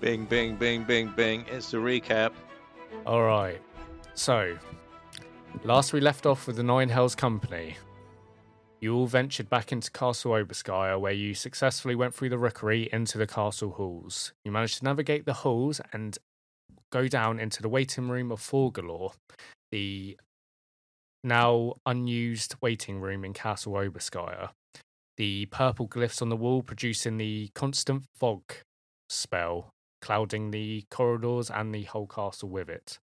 Bing, bing, bing, bing, bing. It's the recap. All right. So, last we left off with the Nine Hells Company. You all ventured back into Castle Obarskyr, where you successfully went through the rookery into the castle halls. You managed to navigate the halls and go down into the waiting room of Forgalore, the now unused waiting room in Castle Obarskyr. The purple glyphs on the wall producing the constant fog spell clouding the corridors and the whole castle with it.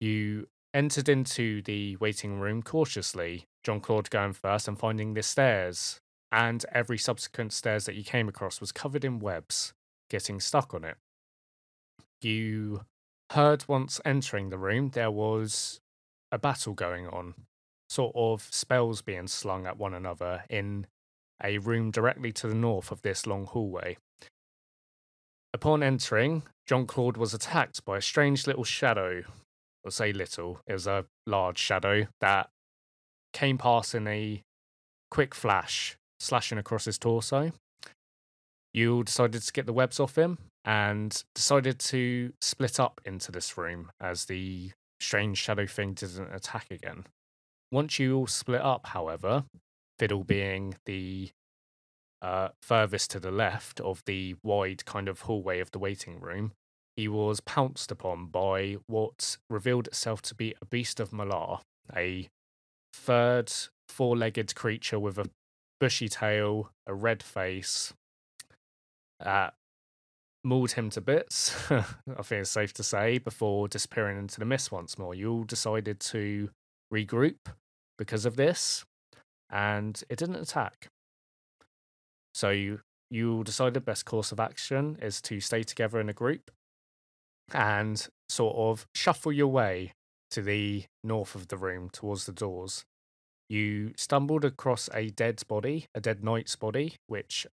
You entered into the waiting room cautiously, John Claude going first and finding the stairs, and every subsequent stairs that you came across was covered in webs, getting stuck on it. You heard once entering the room there was a battle going on, sort of spells being slung at one another in a room directly to the north of this long hallway. Upon entering, John Claude was attacked by a strange little shadow. I'll say little, it was a large shadow that came past in a quick flash, slashing across his torso. You decided to get the webs off him and decided to split up into this room as the strange shadow thing didn't attack again. Once you all split up, however, Fiddle being the uh, furthest to the left of the wide kind of hallway of the waiting room, he was pounced upon by what revealed itself to be a beast of Malar, a third four legged creature with a bushy tail, a red face, uh, mauled him to bits, I think it's safe to say, before disappearing into the mist once more. You all decided to regroup because of this, and it didn't attack. So you you decide the best course of action is to stay together in a group and sort of shuffle your way to the north of the room towards the doors. You stumbled across a dead body, a dead knight's body, which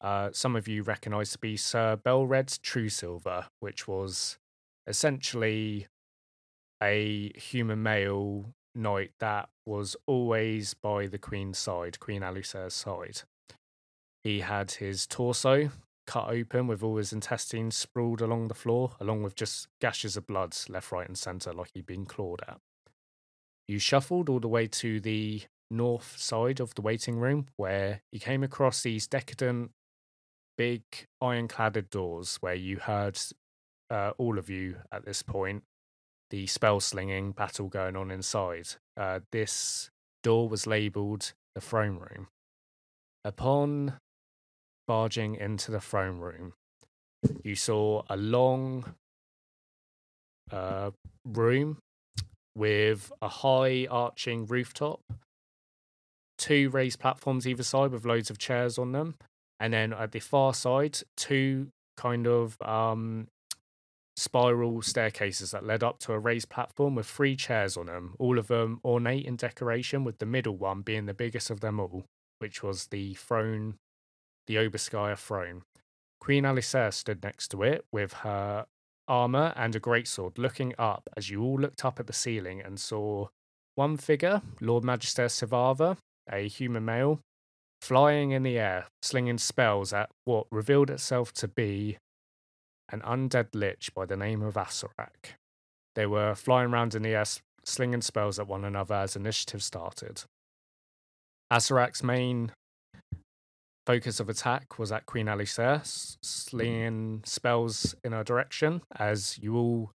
uh, some of you recognize to be Sir Belred's True Silver, which was essentially a human male knight that was always by the Queen's side, Queen Alusair's side. He had his torso cut open with all his intestines sprawled along the floor, along with just gashes of blood left, right, and centre, like he'd been clawed at. You shuffled all the way to the north side of the waiting room, where you came across these decadent, big, iron cladded doors, where you heard uh, all of you at this point the spell slinging battle going on inside. Uh, this door was labelled the throne room. Upon barging into the throne room, you saw a long uh, room with a high arching rooftop, two raised platforms either side with loads of chairs on them, and then at the far side, two kind of um, spiral staircases that led up to a raised platform with three chairs on them, all of them ornate in decoration, with the middle one being the biggest of them all, which was the throne the Obarskyr throne. Queen Alusair stood next to it with her armor and a greatsword, looking up as you all looked up at the ceiling and saw one figure, Lord Magister Sthavar, a human male, flying in the air, slinging spells at what revealed itself to be an undead lich by the name of Acererak. They were flying around in the air, slinging spells at one another as initiative started. Acererak's main focus of attack was at Queen Alusair, slinging spells in her direction as you all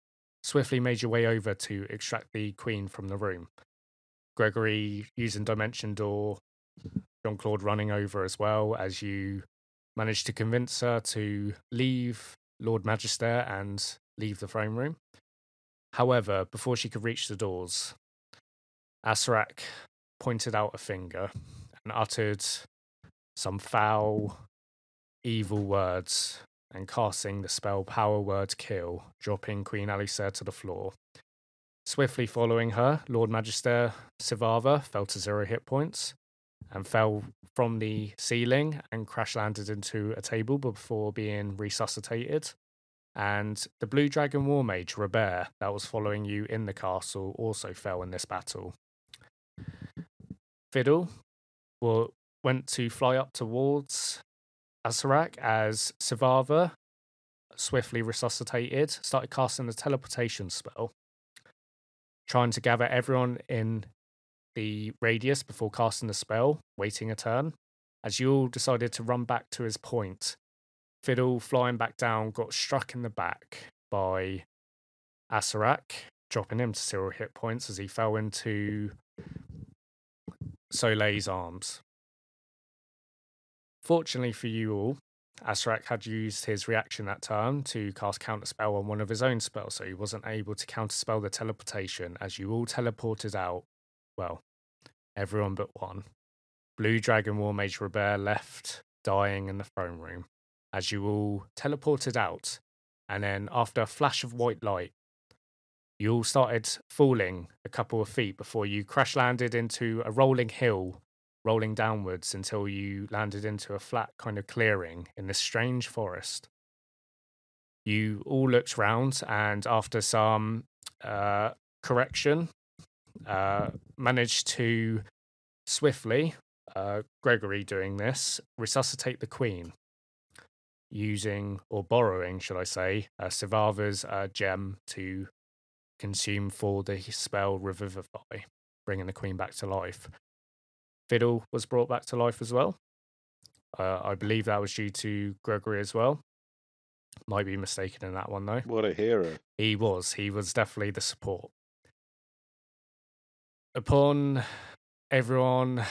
swiftly made your way over to extract the Queen from the room. Gregory using Dimension Door, John Claude running over as well as you managed to convince her to leave Lord Magister and leave the throne room. However, before she could reach the doors, Acererak pointed out a finger and uttered some foul, evil words and casting the spell Power Word Kill, dropping Queen Alusair to the floor. Swiftly following her, Lord Magister Sthavar fell to zero hit points and fell from the ceiling and crash landed into a table before being resuscitated. And the Blue Dragon War Mage Robert, that was following you in the castle, also fell in this battle. Fiddle well, went to fly up towards Acererak as Sthavar swiftly resuscitated, started casting the teleportation spell, trying to gather everyone in the radius before casting the spell, waiting a turn. As you all decided to run back to his point, Fiddle, flying back down, got struck in the back by Acererak, dropping him to zero hit points as he fell into Soleil's arms. Fortunately for you all, Acererak had used his reaction that turn to cast counterspell on one of his own spells, so he wasn't able to counterspell the teleportation as you all teleported out. Well, everyone but one. Blue Dragon War Mage Robert left dying in the throne room as you all teleported out, and then after a flash of white light, you all started falling a couple of feet before you crash landed into a rolling hill rolling downwards until you landed into a flat kind of clearing in this strange forest. You all looked round, and after some uh, correction, uh, managed to swiftly, uh, Gregory doing this, resuscitate the queen using or borrowing, should I say, uh, Sthavar's uh, gem to consume for the spell Revivify, bringing the queen back to life. Fiddle was brought back to life as well. Uh, I believe that was due to Gregory as well. Might be mistaken in that one though. What a hero. He was. He was definitely the support. Upon everyone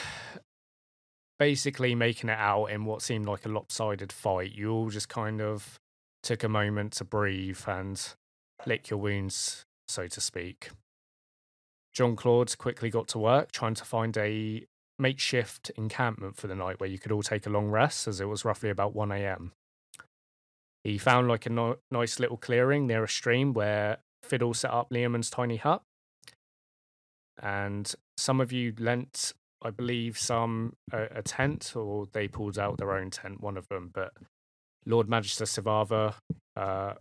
basically making it out in what seemed like a lopsided fight, you all just kind of took a moment to breathe and lick your wounds, so to speak. John Claude quickly got to work trying to find a makeshift encampment for the night where you could all take a long rest, as it was roughly about 1 a.m. He found like a no- nice little clearing near a stream where Fiddle set up Leomund's tiny hut. And some of you lent, I believe, some a, a tent, or they pulled out their own tent, one of them. But Lord Magister Sthavar uh,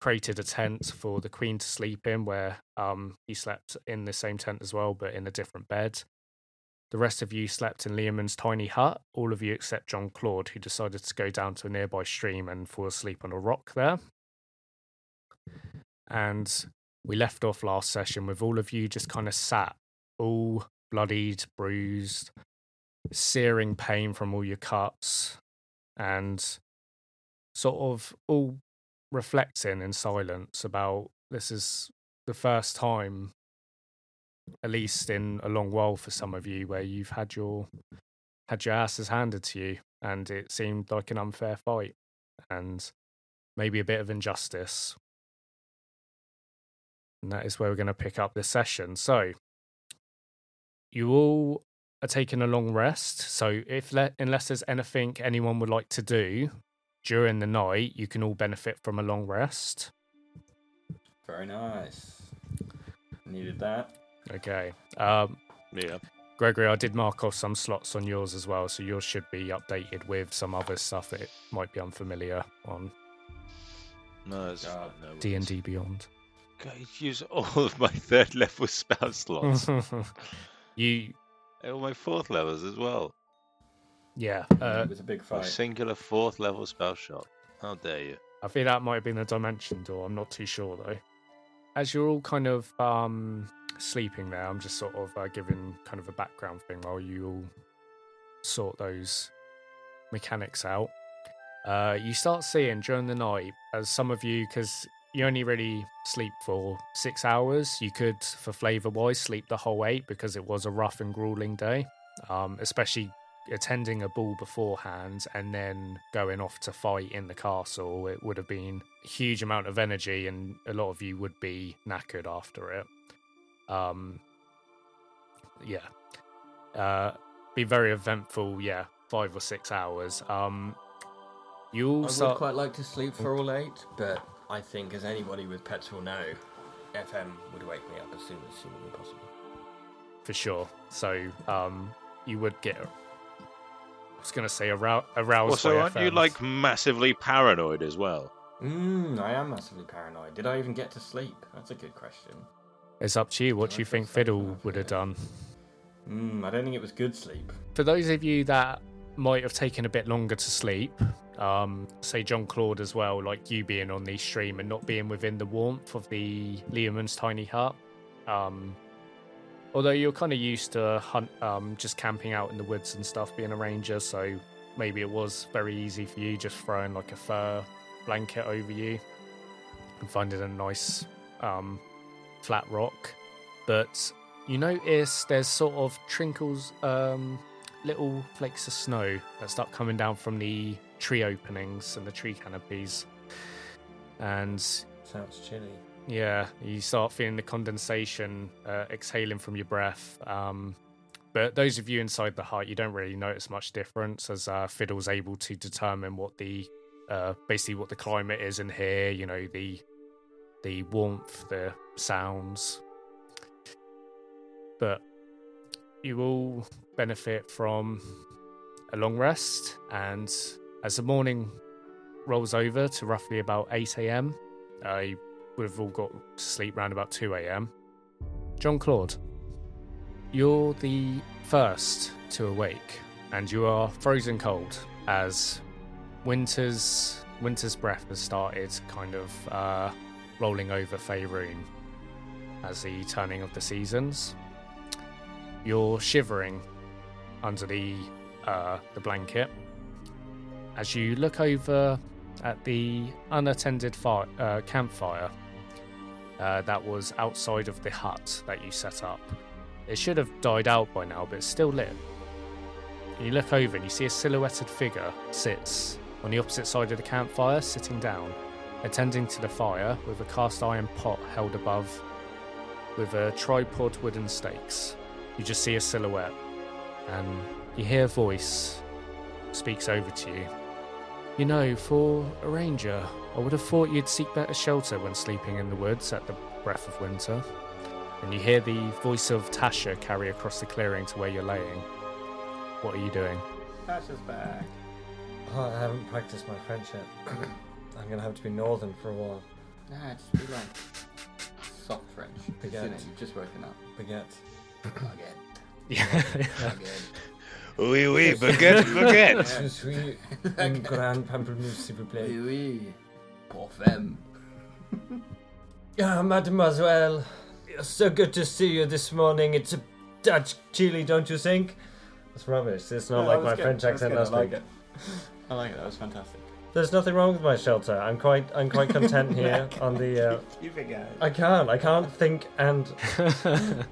created a tent for the Queen to sleep in, where um, he slept in the same tent as well, but in a different bed. The rest of you slept in Leomund's tiny hut, all of you except John Claude, who decided to go down to a nearby stream and fall asleep on a rock there. And we left off last session with all of you just kind of sat, all bloodied, bruised, searing pain from all your cuts, and sort of all reflecting in silence about this is the first time at least in a long while for some of you, where you've had your had your asses handed to you, and it seemed like an unfair fight, and maybe a bit of injustice. And that is where we're going to pick up this session. So, you all are taking a long rest. So, if le- unless there's anything anyone would like to do during the night, you can all benefit from a long rest. Very nice. Needed that. Okay. Um, Yeah. Gregory, I did mark off some slots on yours as well, so yours should be updated with some other stuff that might be unfamiliar on No, it's God. fine, no D and worries. D Beyond. God, use all of my third level spell slots. you, all my fourth levels as well. yeah. Uh, it was a big A fight. singular fourth level spell shot. How dare you? I think that might have been a dimension door. I'm not too sure though. As you're all kind of um, sleeping there, I'm just sort of uh, giving kind of a background thing while you all sort those mechanics out. Uh, you start seeing during the night, as some of you, because you only really sleep for six hours, you could, for flavor wise, sleep the whole eight because it was a rough and grueling day, um, especially attending a ball beforehand and then going off to fight in the castle, it would have been a huge amount of energy, and a lot of you would be knackered after it. Um, yeah, uh, be very eventful. Yeah, five or six hours. Um, you I would quite like to sleep for all eight, but I think, as anybody with pets will know, FM would wake me up as soon as humanly possible. for sure. So um, you would get. I was going to say arou- aroused. Also, by aren't you like massively paranoid as well? Mmm, I am massively paranoid. Did I even get to sleep? That's a good question. It's up to you. What do you think Fiddle would have done? Mmm, I don't think it was good sleep. For those of you that might have taken a bit longer to sleep. Um, say John Claude as well, like you being on the stream and not being within the warmth of the Leomund's tiny hut. Um, although you're kind of used to hunt, um, just camping out in the woods and stuff, being a ranger, so maybe it was very easy for you just throwing like a fur blanket over you and finding a nice um, flat rock. But you notice there's sort of trinkles, um, little flakes of snow that start coming down from the tree openings and the tree canopies. And Sounds chilly. Yeah, you start feeling the condensation uh, exhaling from your breath. Um, but those of you inside the hut, you don't really notice much difference as uh, Fiddle's able to determine what the uh, basically what the climate is in here. You know the the warmth, the sounds. But you all benefit from a long rest, and as the morning rolls over to roughly about eight a.m., uh, have all got to sleep around about 2 a.m. John Claude, you're the first to awake, and you are frozen cold as winter's winter's breath has started kind of uh, rolling over Faerun as the turning of the seasons. You're shivering under the uh, the blanket as you look over at the unattended fire, uh, campfire uh, that was outside of the hut that you set up. It should have died out by now, but it's still lit. You look over and you see a silhouetted figure sits on the opposite side of the campfire, sitting down, attending to the fire with a cast iron pot held above with a tripod wooden stakes. You just see a silhouette, and you hear a voice speaks over to you. You know, for a ranger, I would have thought you'd seek better shelter when sleeping in the woods at the breath of winter. And you hear the voice of Tasha carry across the clearing to where you're laying. What are you doing? Tasha's back. Oh, I haven't practiced my French yet. I'm gonna have to be northern for a while. Nah, just be like soft French. It's Baguette. in it. You've just woken up. Baguette. Again. Yeah. Again. Oui, oui, baguette, baguette. Je suis un grand pamplemousse, s'il vous plaît. Oui, oui. Pour femme. Ah, mademoiselle, it's so good to see you this morning. It's a Dutch chili, don't you think? That's rubbish. It's not like my French accent last I like week. it. I like it. That was fantastic. There's nothing wrong with my shelter. I'm quite, I'm quite content here on the. Uh, Keep it going. I can't, I can't think and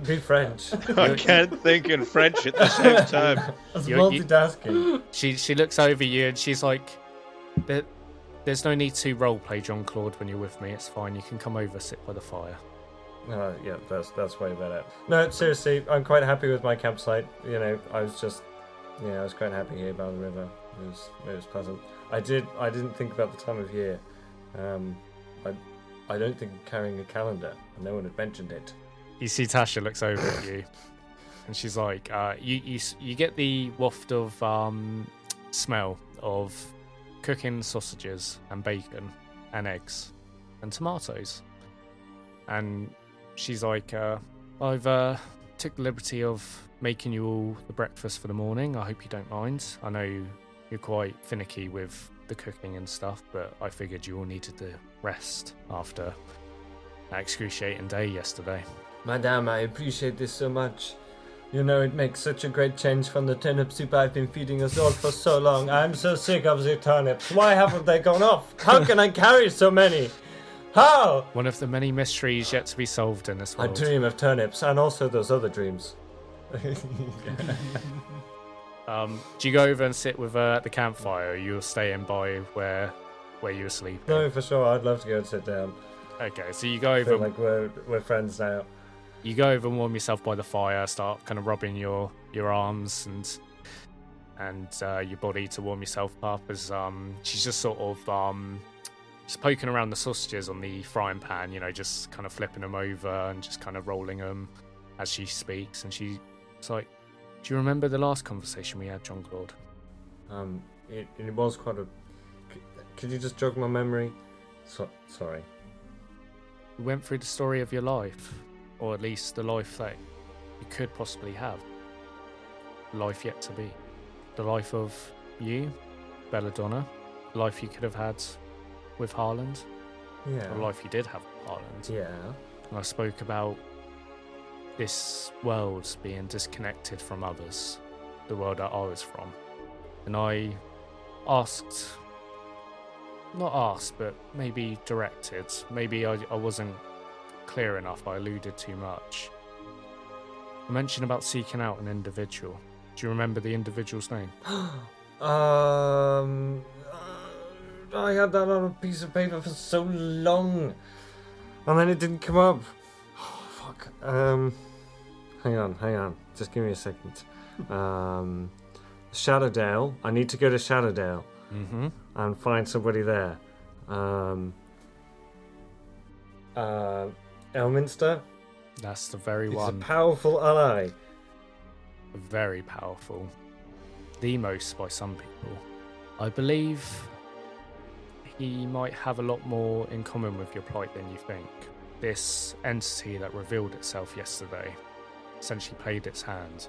be French. I can't think in French at the same time. That's You're- you- multitasking. she she looks over you and she's like, there, "There's no need to roleplay John Claude when you're with me. It's fine. You can come over, sit by the fire." Uh, yeah, that's that's way better. No, seriously, I'm quite happy with my campsite. You know, I was just, yeah, I was quite happy here by the river. It was it was pleasant. I did I didn't think about the time of year. Um, I I don't think of carrying a calendar. and No one had mentioned it. You see Tasha looks over at you, and she's like, uh, "You you you get the waft of um, smell of cooking sausages and bacon and eggs and tomatoes," and she's like, uh, "I've uh, took the liberty of making you all the breakfast for the morning. I hope you don't mind. I know you're quite finicky with the cooking and stuff, but I figured you all needed to rest after that excruciating day yesterday." Madame, I appreciate this so much. You know, it makes such a great change from the turnip soup I've been feeding us all for so long. I'm so sick of the turnips. Why haven't they gone off? How can I carry so many? How? One of the many mysteries yet to be solved in this world. I dream of turnips and also those other dreams. Um, do you go over and sit with her at the campfire? Or you're staying by where where you were sleeping. no, for sure. I'd love to go and sit down. Okay, so you go over, like we're we're friends now. You go over and warm yourself by the fire. Start kind of rubbing your your arms and and uh, your body to warm yourself up. As um, she's just sort of um, just poking around the sausages on the frying pan. You know, just kind of flipping them over and just kind of rolling them as she speaks. And she's like, "Do you remember the last conversation we had, John Claude?" Um, it, it was quite a. c- Could you just jog my memory? So, sorry. We went through the story of your life, or at least the life that you could possibly have. Life yet to be. the life of you, Belladonna, life you could have had with Harland, Yeah. the life you did have with Harland. Yeah. And I spoke about this world being disconnected from others, the world that I was from. And I asked, not asked, but maybe directed, maybe I, I wasn't clear enough, I alluded too much. I mentioned about seeking out an individual. Do you remember the individual's name? Um, uh, I had that on a piece of paper for so long, and then it didn't come up. Oh, fuck. Um, hang on, hang on. Just give me a second. Um, Shadowdale. I need to go to Shadowdale Mm-hmm. and find somebody there. Um, uh, Elminster. That's the very one. He's a powerful ally. very powerful. The most by some people. I believe he might have a lot more in common with your plight than you think. This entity that revealed itself yesterday essentially played its hand.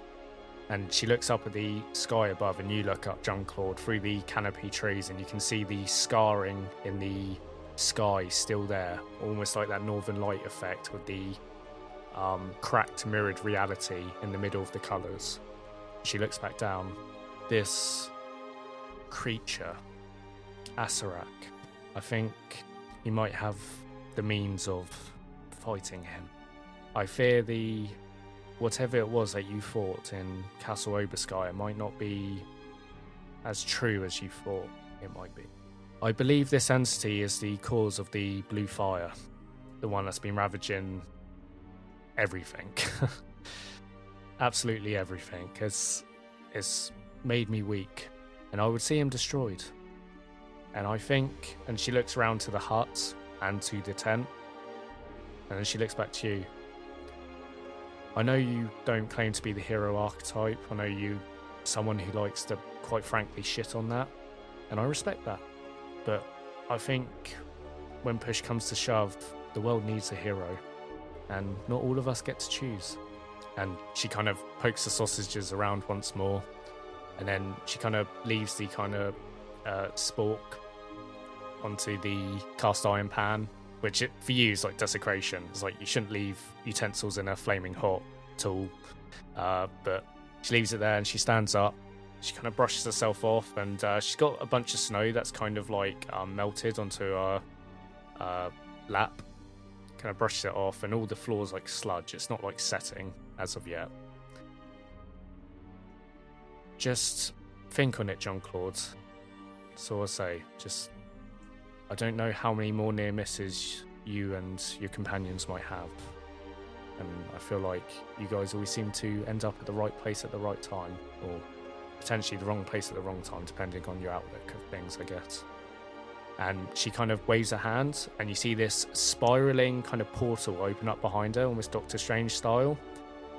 And she looks up at the sky above, and you look up, John Claude, through the canopy trees, and you can see the scarring in the sky still there, almost like that northern light effect with the um, cracked mirrored reality in the middle of the colours. She looks back down. This creature, Acererak, I think you might have the means of fighting him. I fear the whatever it was that you fought in Castle Obarskyr might not be as true as you thought it might be. I believe this entity is the cause of the blue fire, the one that's been ravaging everything. Absolutely everything. It's, it's made me weak. And I would see him destroyed. And I think, and she looks around to the hut and to the tent. And then she looks back to you. I know you don't claim to be the hero archetype. I know you someone who likes to quite frankly shit on that. And I respect that. But I think when push comes to shove, the world needs a hero and not all of us get to choose. And she kind of pokes the sausages around once more, and then she kind of leaves the kind of uh, spork onto the cast iron pan, which it, for you is like desecration. It's like you shouldn't leave utensils in a flaming hot tool, uh, but she leaves it there and she stands up. She kind of brushes herself off, and uh, she's got a bunch of snow that's kind of like um, melted onto her uh, lap kind of brushes it off, and all the floor's like sludge. It's not like setting as of yet. Just think on it, John Claude. So I say, just I don't know how many more near misses you and your companions might have. And I feel like you guys always seem to end up at the right place at the right time, or potentially the wrong place at the wrong time, depending on your outlook of things, I guess. And she kind of waves her hand and you see this spiraling kind of portal open up behind her almost doctor strange style.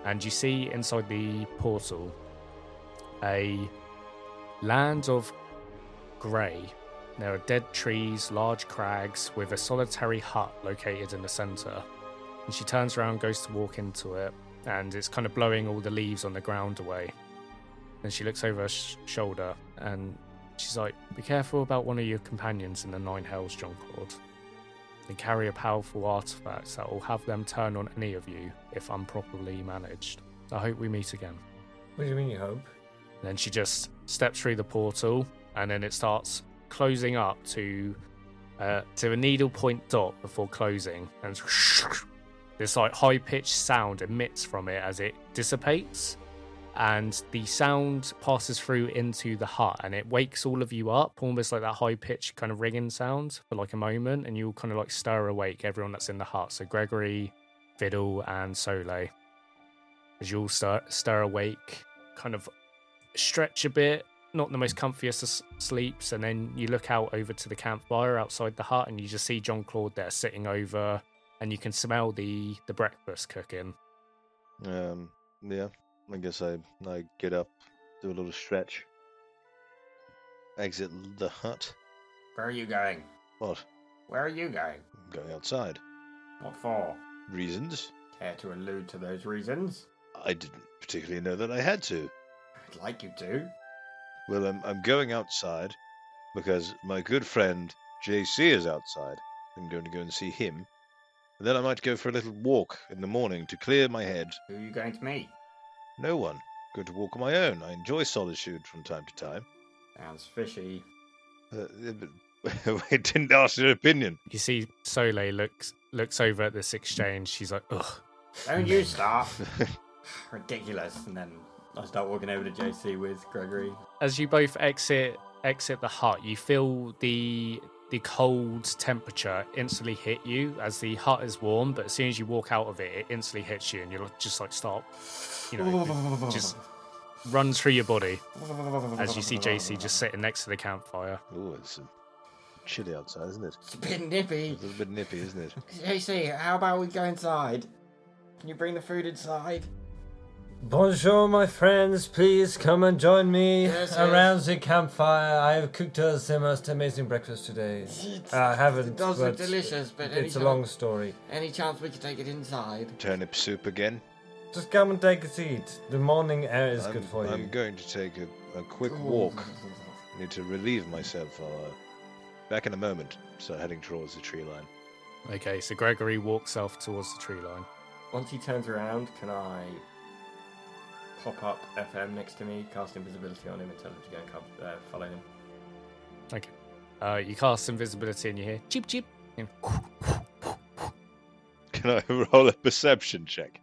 And you see inside the portal a land of grey. There are dead trees large crags with a solitary hut located in the center and she turns around goes to walk into it and it's kind of blowing all the leaves on the ground away and she looks over her sh- shoulder and She's like, Be careful about one of your companions in the Nine Hells, John Claude. They carry a powerful artifact that will have them turn on any of you if improperly managed. I hope we meet again. What do you mean you hope? Then she just steps through the portal, and then it starts closing up to uh, to a needle point dot before closing, and this like high pitched sound emits from it as it dissipates, and the sound passes through into the hut, and it wakes all of you up, almost like that high pitched kind of ringing sound for like a moment, and you all kind of like stir awake everyone that's in the hut. So Gregory, Fiddle, and Soleil, as you all stir stir awake, kind of stretch a bit, not in the most comfiest of sleeps, and then you look out over to the campfire outside the hut, and you just see John Claude there sitting over, and you can smell the the breakfast cooking. Um, yeah, I guess I I get up, do a little stretch, exit the hut. Where are you going? What? Where are you going? I'm going outside. What for? Reasons? Care to allude to those reasons? I didn't particularly know that I had to. I'd like you to. Well, I'm, I'm going outside because my good friend JC is outside. I'm going to go and see him. And then I might go for a little walk in the morning to clear my head. Who are you going to meet? No one. Going to walk on my own. I enjoy solitude from time to time. Sounds fishy. Uh, but we didn't ask your opinion. You see, Soleil looks looks over at this exchange. She's like, ugh. Don't you start. Ridiculous. And then I start walking over to JC with Gregory. As you both exit exit the hut, you feel the the cold temperature instantly hit you as the hut is warm, but as soon as you walk out of it, it instantly hits you, and you're just like stop. You know, just runs through your body as you see JC just sitting next to the campfire. Oh, it's um, chilly outside, isn't it? It's a bit nippy. It's a little bit nippy, isn't it? JC, how about we go inside? Can you bring the food inside? Bonjour, my friends. Please come and join me Yes, yes. around the campfire. I have cooked us the most amazing breakfast today. I haven't. It does look delicious, but any it's a chance- long story. Any chance we could take it inside? Turnip soup again. Just come and take a seat. The morning air is I'm, good for you. I'm going to take a, a quick walk. I need to relieve myself. Uh, back in a moment. Start heading towards the tree line. Okay, so Gregory walks off towards the tree line. Once he turns around, can I pop up FM next to me, cast invisibility on him, and tell him to go and co- uh, follow him? Okay. Uh, you cast invisibility and you hear cheep cheep. And Can I roll a perception check?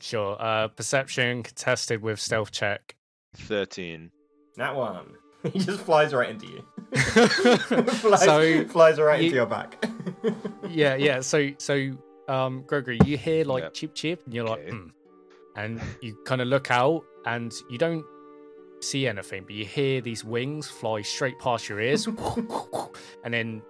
sure. Uh, perception contested with stealth check. 13. That one. he just flies right into you. flies, So, flies right you- into your back. yeah, yeah. So, so, um, Gregory, you hear like Yep. cheep cheep, and you're like, Okay. And you kind of look out, and you don't see anything, but you hear these wings fly straight past your ears, and then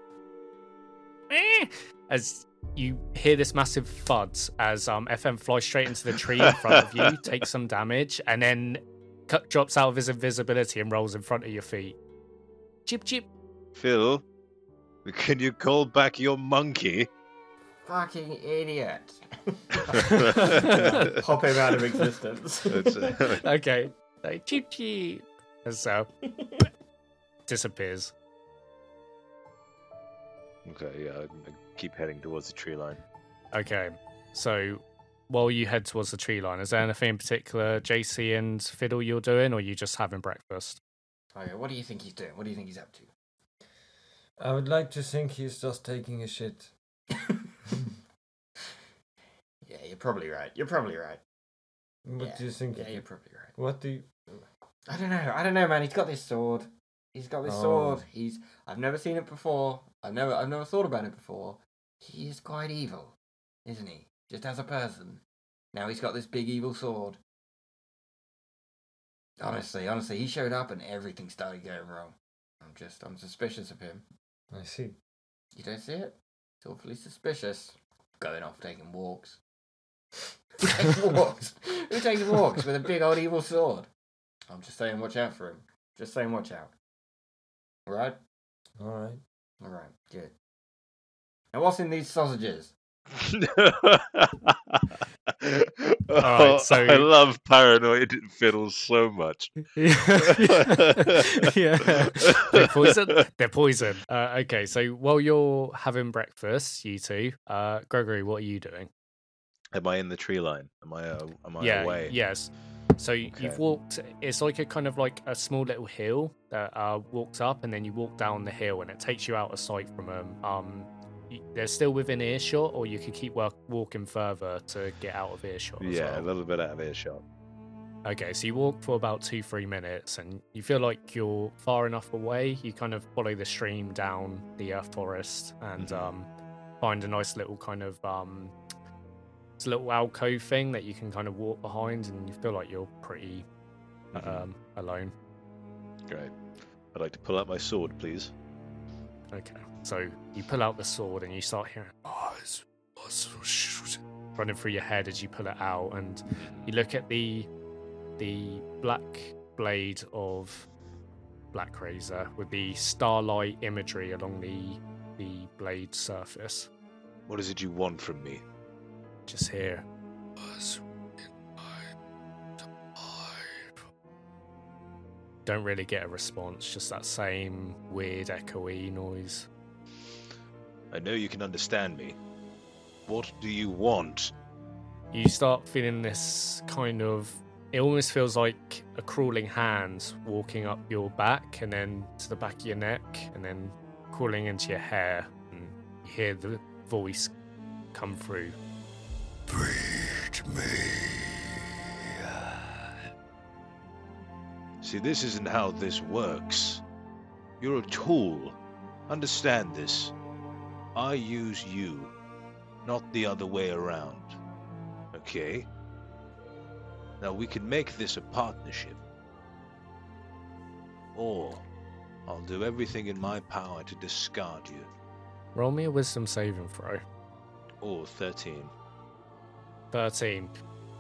eh, as you hear this massive thud as um, FM flies straight into the tree in front of you, takes some damage, and then cut, drops out of his invisibility and rolls in front of your feet. Chip chip. Phil, can you call back your monkey? Fucking idiot. Pop him out of existence. It's, uh, okay. Like, cheep cheep. As uh, disappears. okay, yeah, I, I keep heading towards the tree line. Okay. So while you head towards the tree line, is there anything in particular, JC and Fiddle, you're doing, or you just having breakfast? Okay, what do you think he's doing? What do you think he's up to? I would like to think he's just taking a shit. You're probably right. You're probably right. What Yeah. do you think? Yeah, you're probably right. What do you? I don't know. I don't know, man. He's got this sword. He's got this Oh. sword. He's. I've never seen it before. I've never. I've never thought about it before. He is quite evil, isn't he? Just as a person. Now he's got this big evil sword. Honestly, honestly, he showed up and everything started going wrong. I'm just. I'm suspicious of him. I see. You don't see it? It's awfully suspicious. Going off taking walks. Who takes walks? Who takes walks with a big old evil sword? I'm just saying, watch out for him. Just saying, watch out. Alright? All right. Alright, good. Now, what's in these sausages? oh, so- I love paranoid fiddles so much. yeah. They're poison. They're poison. Uh, okay, so while you're having breakfast, you two, uh, Gregory, what are you doing? Am I in the tree line? Am I? Uh, am I yeah. away? Yes. So y- Okay. you've walked. It's like a kind of like a small little hill that uh, walks up, and then you walk down the hill, and it takes you out of sight from them. Um, y- they're still within earshot, or you could keep walk- walking further to get out of earshot. Yeah, a little bit out of earshot. Okay, so you walk for about two, three minutes, and you feel like you're far enough away. You kind of follow the stream down the uh, forest and Mhm. um, find a nice little kind of um, it's a little alcove thing that you can kind of walk behind, and you feel like you're pretty Mhm. um, alone. Great. I'd like to pull out my sword, please. Okay, so you pull out the sword and you start hearing "Oh, it's- it's shoot," running through your head as you pull it out, and you look at the the black blade of Blackrazor with the starlight imagery along the the blade surface. What is it you want from me? Just here. don't really get a response, just that same weird echoey noise. I know you can understand me. What do you want? You start feeling this kind of. It almost feels like a crawling hand walking up your back and then to the back of your neck and then crawling into your hair. And you hear the voice come through. Feed me. See, this isn't how this works. You're a tool. Understand this. I use you, not the other way around. Okay? Now we can make this a partnership. Or I'll do everything in my power to discard you. Roll me a wisdom saving throw. Or 13. 13.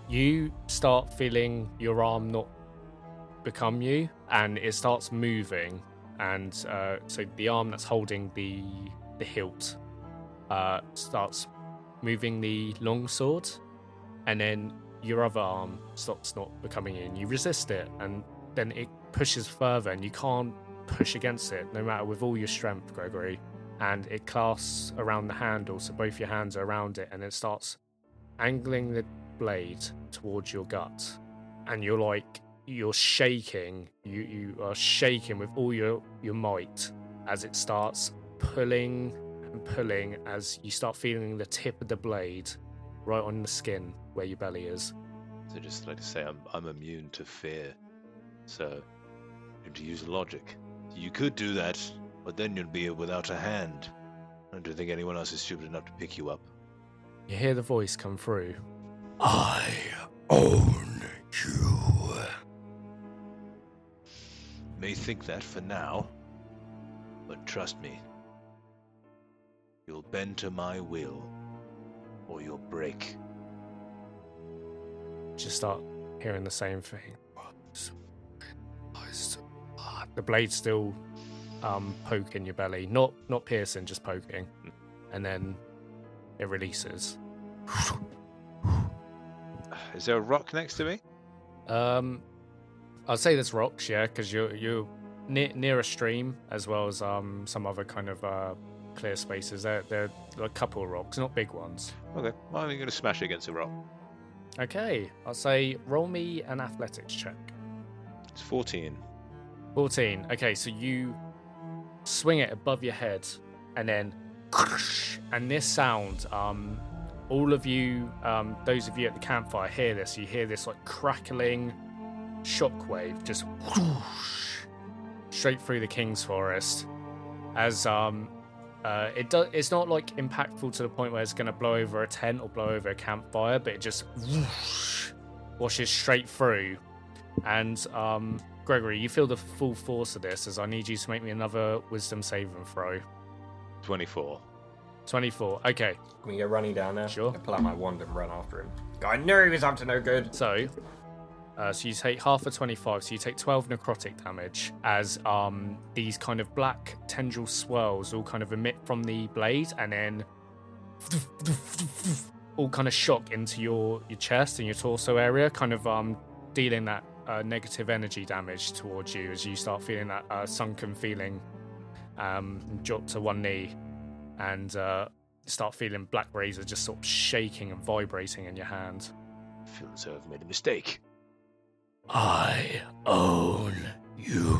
You start feeling your arm not become you and it starts moving. And uh, so the arm that's holding the, the hilt uh, starts moving the long sword. And then your other arm stops not becoming you. And you resist it. And then it pushes further and you can't push against it no matter with all your strength, Gregory. And it clasps around the handle. So both your hands are around it. And it starts angling the blade towards your gut, and you're like you're shaking. You you are shaking with all your your might as it starts pulling and pulling as you start feeling the tip of the blade right on the skin where your belly is. So just like to say, I'm I'm immune to fear. So, to use logic, you could do that, but then you'd be without a hand. I don't think anyone else is stupid enough to pick you up. You hear the voice come through. I own you. May think that for now, but trust me, you'll bend to my will, or you'll break. Just start hearing the same thing. The blade still um, poke in your belly, not not piercing, just poking, and then it releases. Is there a rock next to me? Um, I'd say there's rocks, yeah, because you're you're near near a stream as well as um some other kind of uh clear spaces. There there are a couple of rocks, not big ones. Okay, well, I'm going to smash against a rock. Okay, I'll say roll me an athletics check. It's 14. 14. Okay, so you swing it above your head and then and this sound um all of you um those of you at the campfire hear this you hear this like crackling shockwave just whoosh, straight through the king's forest as um uh, it does. It's not like impactful to the point where it's going to blow over a tent or blow over a campfire, but it just whoosh, washes straight through. And um, Gregory, you feel the full force of this as I need you to make me another wisdom saving throw. 24. 24. Okay, Can we go running down there? Sure. I pull out my wand and run after him. I knew he was up to no good. so uh, so you take half of 25, so you take 12 necrotic damage as um, these kind of black tendril swirls all kind of emit from the blade and then all kind of shock into your, your chest and your torso area, kind of um, dealing that uh, negative energy damage towards you as you start feeling that uh, sunken feeling. Um, drop to one knee and uh, start feeling Blackrazor just sort of shaking and vibrating in your hand. I feel as though I've made a mistake. I own you.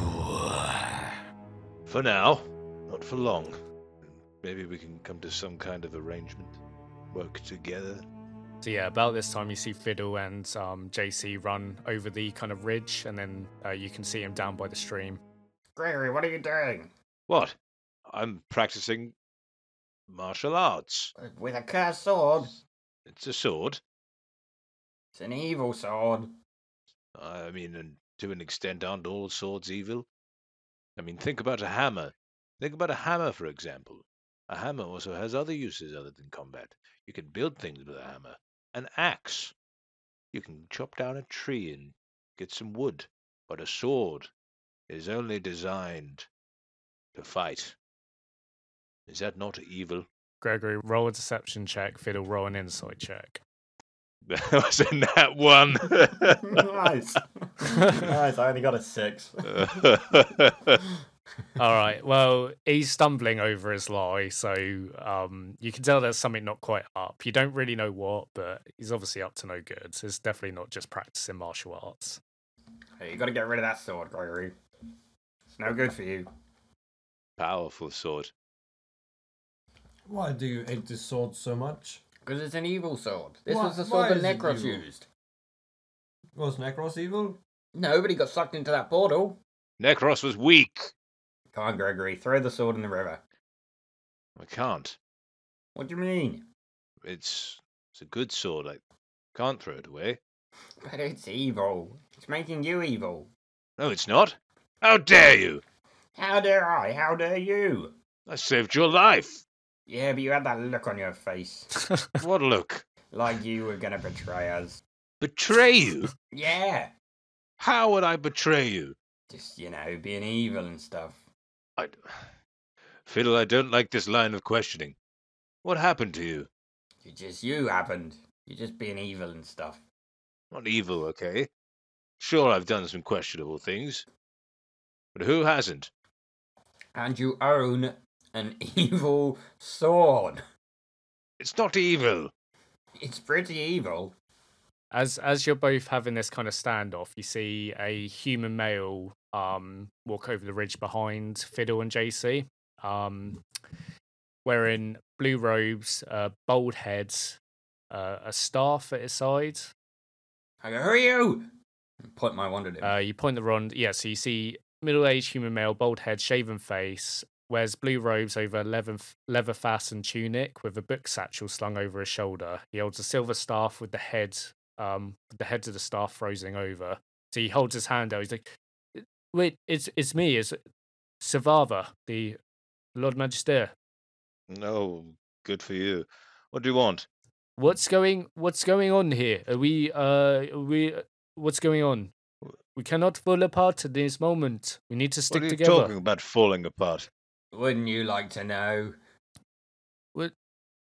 For now, not for long. Maybe we can come to some kind of arrangement. Work together. So yeah, about this time you see Fiddle and um, JC run over the kind of ridge, and then uh, you can see him down by the stream. Gregory, what are you doing? What? I'm practicing martial arts. Uh, with a cursed sword? It's a sword. It's an evil sword. I mean, and to an extent, aren't all swords evil? I mean, think about a hammer. Think about a hammer, for example. A hammer also has other uses other than combat. You can build things with a hammer. An axe. You can chop down a tree and get some wood. But a sword is only designed to fight. Is that not evil? Gregory, roll a deception check. Fiddle, roll an insight check. That was in that one. nice. nice. I only got a six. All right. Well, he's stumbling over his lie, so um, you can tell there's something not quite up. You don't really know what, but he's obviously up to no good. So it's definitely not just practicing martial arts. Hey, you got to get rid of that sword, Gregory. It's no good for you. Powerful sword. Why do you hate this sword so much? Because it's an evil sword. This Why- was the why sword is that it Necros evil? used. Was Necros evil? Nobody got sucked into that portal. Necros was weak. Come on, Gregory. Throw the sword in the river. I can't. What do you mean? It's it's a good sword. I can't throw it away. But it's evil. It's making you evil. No, it's not. How dare you? How dare I? How dare you? I saved your life. Yeah, but you had that look on your face. What look? like you were gonna betray us. Betray you? Yeah. How would I betray you? Just, you know, being evil and stuff. I, Fiddle, I don't like this line of questioning. What happened to you? You just, you happened. You're just being evil and stuff. Not evil, okay? Sure, I've done some questionable things. But who hasn't? And you own an evil sword. It's not evil. It's pretty evil. as as you're both having this kind of standoff, you see a human male um walk over the ridge behind Fiddle and JC, um, wearing blue robes, uh, bald heads, uh, a staff at his side. I go, who are you? Point my wand at him. Uh, you point the wand. Yeah, so you see middle-aged human male, bald head, shaven face, wears blue robes over a leather leather fastened tunic with a book satchel slung over his shoulder. He holds a silver staff with the head, um, the heads of the staff frozen over. So he holds his hand out. He's like, "Wait, it's it's me. It's Sthavar, the Lord Magister. No, good for you. What do you want? What's going What's going on here? Are we uh are we What's going on? We cannot fall apart at this moment. We need to stick together. what are you together. talking about falling apart? Wouldn't you like to know? What?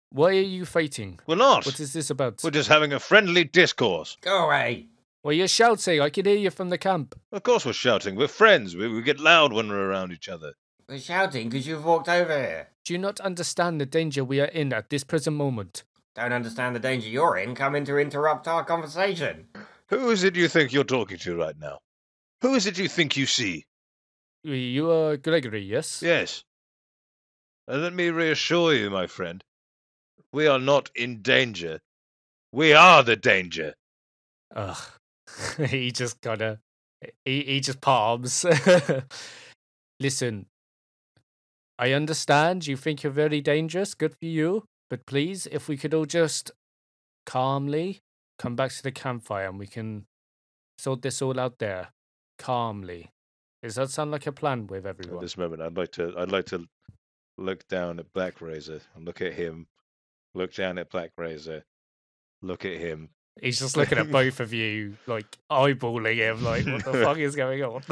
Why are you fighting? We're not. What is this about? We're just having a friendly discourse. Go away. Well, you're shouting. I can hear you from the camp. Of course we're shouting. We're friends. We, we get loud when we're around each other. We're shouting because you've walked over here. Do you not understand the danger we are in at this present moment? Don't understand the danger you're in. coming to interrupt our conversation. Who is it you think you're talking to right now? Who is it you think you see? You are Gregory, yes? Yes. And let me reassure you, my friend, we are not in danger. We are the danger. Ugh. he just kind of he he just palms. Listen, I understand you think you're very dangerous. Good for you. But please, if we could all just calmly come back to the campfire and we can sort this all out there calmly. Does that sound like a plan with everyone? At this moment, I'd like to. I'd like to look down at Blackrazor and look at him. Look down at Blackrazor. Look at him. He's just looking at both of you, like eyeballing him, like, what the fuck is going on?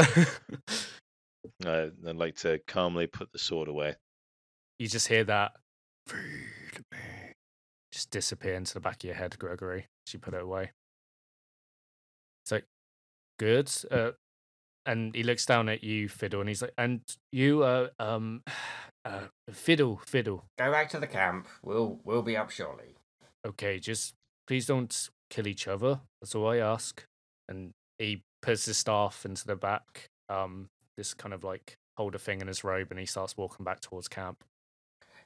Uh, I'd like to calmly put the sword away. you just hear that Feed me. Just disappear into the back of your head, Gregory, She put it away. It's like, good. Uh, and he looks down at you, Fiddle, and he's like, and you, uh, um, uh, Fiddle, Fiddle. Go back to the camp. We'll we'll be up shortly. Okay, just please don't kill each other. That's all I ask. And he puts his staff into the back, um, this kind of like holder thing in his robe, and he starts walking back towards camp.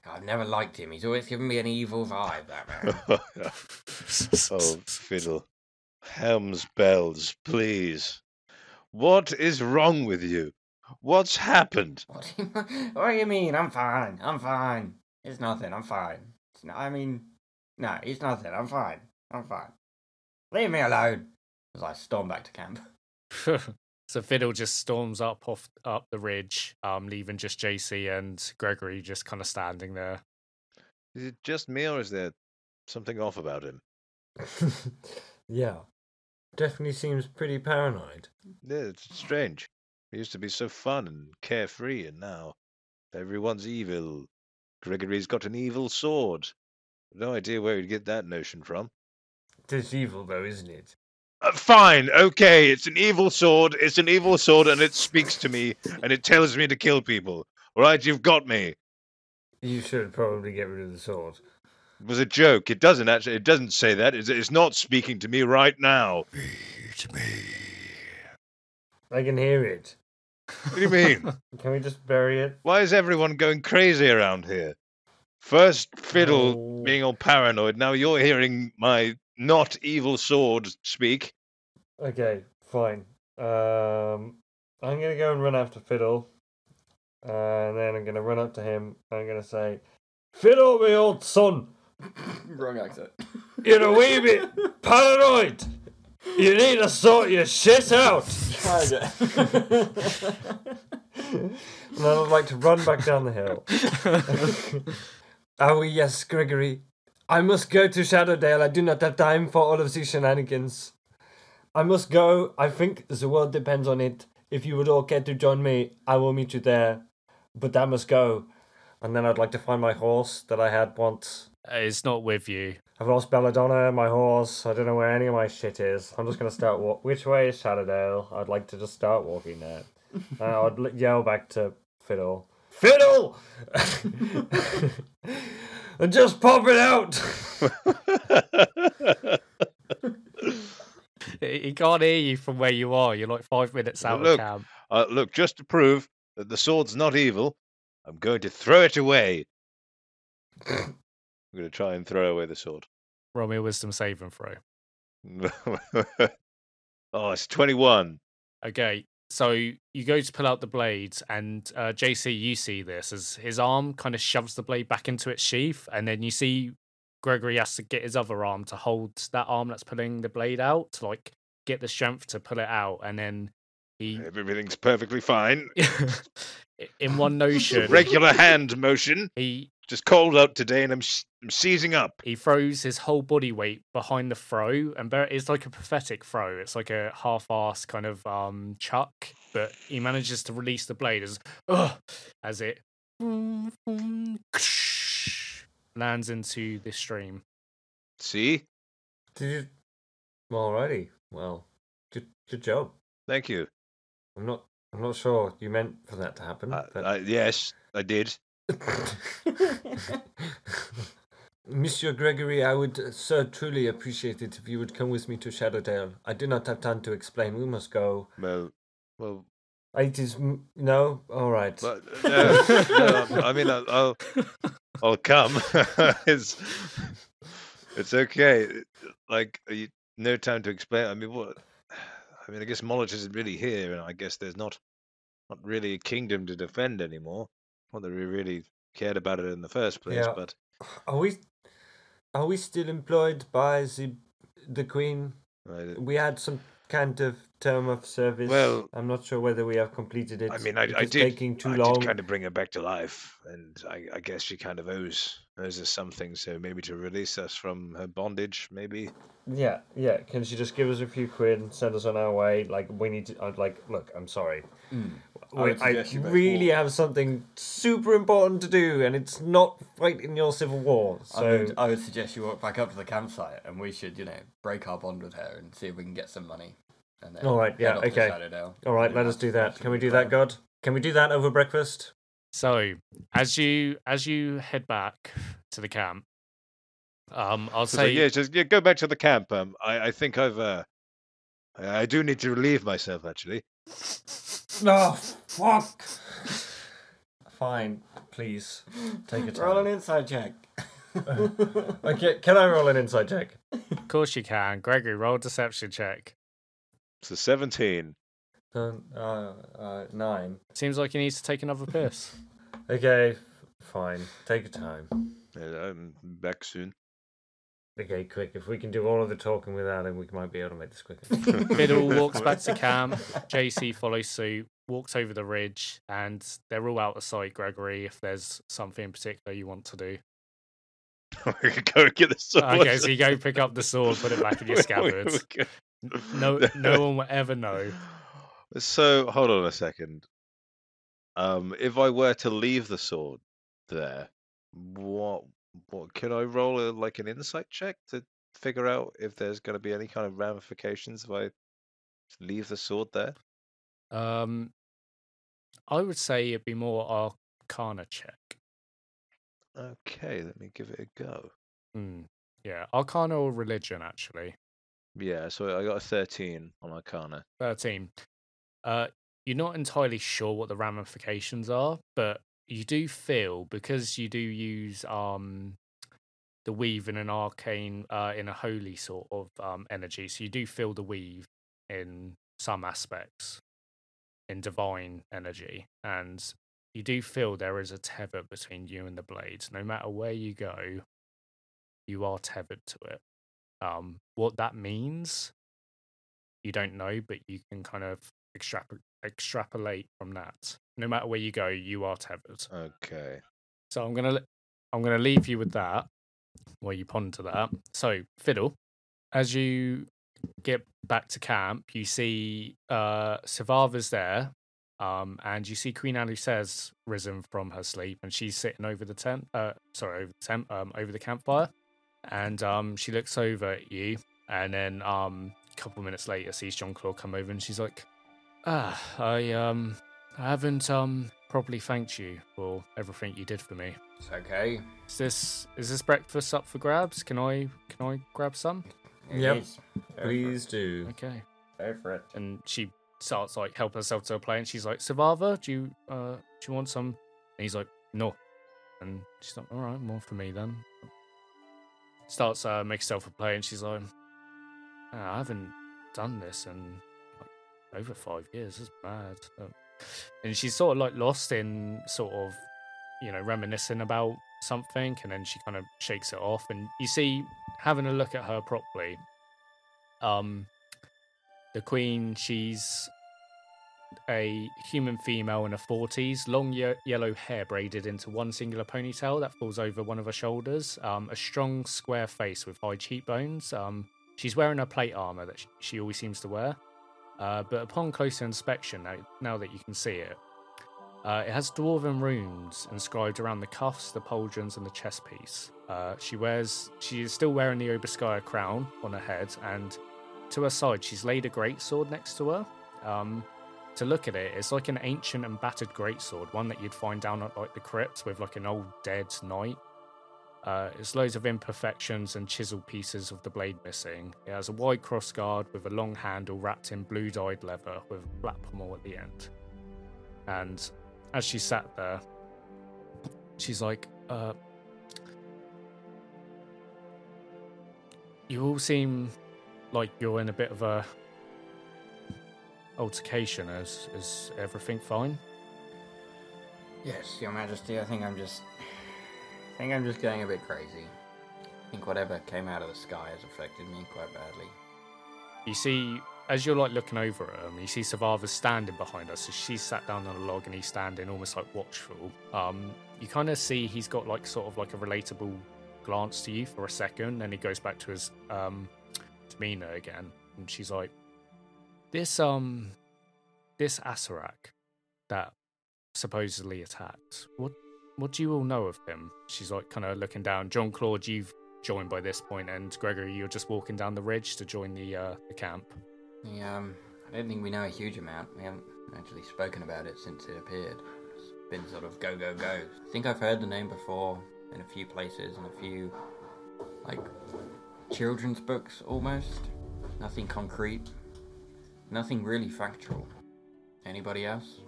I've never liked him. He's always given me an evil vibe. That man. oh, fiddle. Helm's bells, please. What is wrong with you? What's happened? What do, you, what do you mean? I'm fine. I'm fine. It's nothing. I'm fine. It's no, I mean, no, it's nothing. I'm fine. I'm fine. Leave me alone. As I storm back to camp. So Fiddle just storms up off up the ridge, um, leaving just JC and Gregory just kind of standing there. Is it just me, or is there something off about him? yeah. Definitely seems pretty paranoid. Yeah, it's strange. He used to be so fun and carefree, and now everyone's evil. Gregory's got an evil sword. No idea where he'd get that notion from. It's evil, though, isn't it? Uh, fine, okay, it's an evil sword. It's an evil sword, and it speaks to me, and it tells me to kill people. All right, you've got me. You should probably get rid of the sword. It was a joke. It doesn't actually. It doesn't say that. It's, it's not speaking to me right now. Feed me. I can hear it. What do you mean? Can we just bury it? Why is everyone going crazy around here? First fiddle Oh. being all paranoid. Now you're hearing my not evil sword speak. Okay, fine. Um, I'm gonna go and run after Fiddle, and then I'm gonna run up to him. I'm gonna say, "Fiddle, my old son, Wrong accent. you're a wee bit paranoid. You need to sort your shit out." Try again. and then I'd like to run back down the hill. oh yes, Gregory. I must go to Shadowdale. I do not have time for all of these shenanigans. I must go. I think the world depends on it. If you would all care to join me, I will meet you there. But I must go. And then I'd like to find my horse that I had once. It's not with you. I've lost Belladonna, my horse. I don't know where any of my shit is. I'm just gonna start walk. Which way is Shadowdale? I'd like to just start walking there. Uh, I'd yell back to Fiddle. Fiddle! and just pop it out. He he can't hear you from where you are. You're like five minutes out Look. of camp. uh, look, just to prove that the sword's not evil, I'm going to throw it away. I'm going to try and throw away the sword. Roll me a wisdom saving throw. oh, it's 21. Okay, so you go to pull out the blades, and uh, JC, you see this as his arm kind of shoves the blade back into its sheath, and then you see Gregory has to get his other arm to hold that arm that's pulling the blade out to like get the strength to pull it out, and then he, Everything's perfectly fine. in one notion, Regular hand motion. he Just cold out today, and I'm, s- I'm seizing up. he throws his whole body weight behind the throw, and ber- it's like a pathetic throw. It's like a half-ass kind of um chuck, but he manages to release the blade as ugh, as it lands into the stream. See? Did you? Alrighty. Well, good, good job. Thank you. I'm not. I'm not sure you meant for that to happen. Uh, but... I, yes, I did. Monsieur Gregory, I would uh, so truly appreciate it if you would come with me to Shadowdale. I do not have time to explain. We must go. Well, well, It is no. All right. but, no, no, I mean, I'll, I'll, I'll come. it's, it's okay. Like, you, no time to explain. I mean, what? I mean, I guess Moloch isn't really here, and I guess there's not, not really a kingdom to defend anymore. Not that we really cared about it in the first place, Yeah. but Are we? Are we still employed by the the Queen? I, We had some kind of term of service. Well- I'm not sure whether we have completed it. I mean, I, I did. taking too I long. did kind of bring her back to life, and I, I guess she kind of owes owes us something. So maybe to release us from her bondage, maybe. Yeah, yeah. Can she just give us a few quid and send us on our way? Like we need to. I'd like. Look, I'm sorry. Mm. I I, I suggest you both really have something super important to do, and it's not fighting your civil war. I So would, I would suggest you walk back up to the campsite, and we should, you know, break our bond with her and see if we can get some money. And then All right, yeah, okay. All right, let us do that. Can we do that. God? Can we do that over breakfast? So as you as you head back to the camp, um, I'll So, say yeah, just yeah, go back to the camp. Um, I, I think I've uh, I I do need to relieve myself actually. No, fuck. Fine, please take your Roll an insight check. Okay, can I roll an insight check? Of course you can. Gregory, roll deception check. So seventeen. Uh, uh, nine. Seems like he needs to take another piss. Okay, fine. Take your time. Uh, I'm back soon. Okay, quick. If we can do all of the talking without him, we might be able to make this quicker. Fiddle walks back to camp. JC follows suit, walks over the ridge, and they're all out of sight, Gregory, if there's something in particular you want to do. we could go and get the sword. Okay, so you go pick up the sword, put it back in your scabbards. No no one will ever know. So hold on a second. Um, if I were to leave the sword there, what what could I roll a, like an insight check to figure out if there's going to be any kind of ramifications if I leave the sword there? Um, I would say it'd be more Arcana check. Okay, let me give it a go. Hmm. Yeah, Arcana or religion, actually. Yeah, so I got a 13 on Arcana. 13. Uh, you're not entirely sure what the ramifications are, but you do feel because you do use um the weave in an arcane uh in a holy sort of um energy, so you do feel the weave in some aspects in divine energy, and you do feel there is a tether between you and the blades. No matter where you go, you are tethered to it. Um, what that means, you don't know, but you can kind of extrapolate extrapolate from that. No matter where you go, you are tethered. Okay. So I'm gonna I'm gonna leave you with that while you ponder that. So fiddle, as you get back to camp, you see uh Sthavar's there, um, and you see Queen Alusair risen from her sleep, and she's sitting over the tent. Uh, sorry, over the tent, um, over the campfire, and um, she looks over at you, and then um, a couple minutes later sees John Claude come over, and she's like, "Ah, I um, I haven't um properly thanked you for everything you did for me. It's okay. Is this is this breakfast up for grabs? Can I can I grab some? It Yep. is. Go for Please do. Okay." it. Go for it. and she starts like help herself to a plate and she's like Sthavar do you uh do you want some and he's like no and she's like all right more for me then starts uh make herself a plate and she's like "Ah, i haven't done this in like, over five years it's bad Uh, and she's sort of like lost in sort of you know reminiscing about something and then she kind of shakes it off. And you see having a look at her properly um the queen she's a human female in her 40s long ye- yellow hair braided into one singular ponytail that falls over one of her shoulders um, a strong square face with high cheekbones um, she's wearing her plate armor that she always seems to wear uh, but upon closer inspection now, now that you can see it uh, it has dwarven runes inscribed around the cuffs the pauldrons and the chest piece uh, she wears she is still wearing the Obarskyr crown on her head and to her side, she's laid a greatsword next to her. Um, to look at it, it's like an ancient and battered greatsword, one that you'd find down at like the crypt with like an old dead knight. Uh, it's loads of imperfections and chiseled pieces of the blade missing. It has a wide crossguard with a long handle wrapped in blue dyed leather with a flat pommel at the end. And as she sat there, she's like, uh, You all seem like you're in a bit of a altercation. Is is everything fine? Yes, Your Majesty. I think I'm just. I think I'm just going a bit crazy. I think whatever came out of the sky has affected me quite badly. You see, as you're like looking over at him, you see Sthavar standing behind us. So she's sat down on a log and he's standing almost like watchful. Um, you kind of see he's got like sort of like a relatable glance to you for a second, then he goes back to his um demeanor again, and she's like, "This um, this Acererak that supposedly attacked. What what do you all know of him?" She's like, kind of looking down. John Claude, you've joined by this point, and Gregory, you're just walking down the ridge to join the uh, the camp. The, um, I don't think we know a huge amount. We haven't actually spoken about it since it appeared. It's been sort of go, go, go. I think I've heard the name before in a few places and a few, like, children's books almost. Nothing concrete. Nothing really factual. Anybody else?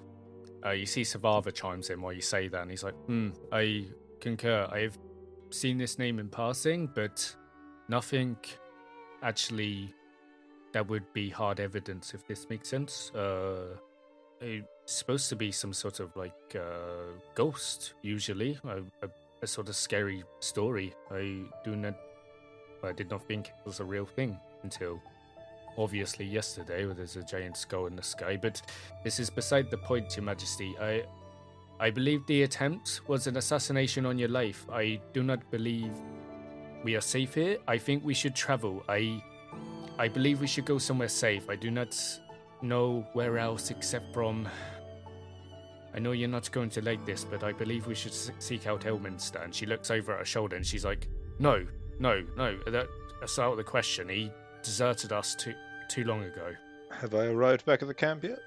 Uh, you see Sthavar chimes in while you say that, and he's like, hmm, I concur. I've seen this name in passing, but nothing actually that would be hard evidence, if this makes sense. Uh, it's supposed to be some sort of like uh, ghost, usually, a, a, a sort of scary story. I do not, I did not think it was a real thing until obviously yesterday, where there's a giant skull in the sky. But this is beside the point, Your Majesty. I, I believe the attempt was an assassination on your life. I do not believe we are safe here. I think we should travel. I, I believe we should go somewhere safe. I do not know where else except from. I know you're not going to like this, but I believe we should seek out Elminster. And she looks over at her shoulder and she's like, "No, no, no. That let's start with the question. He deserted us too too long ago. Have I arrived back at the camp yet?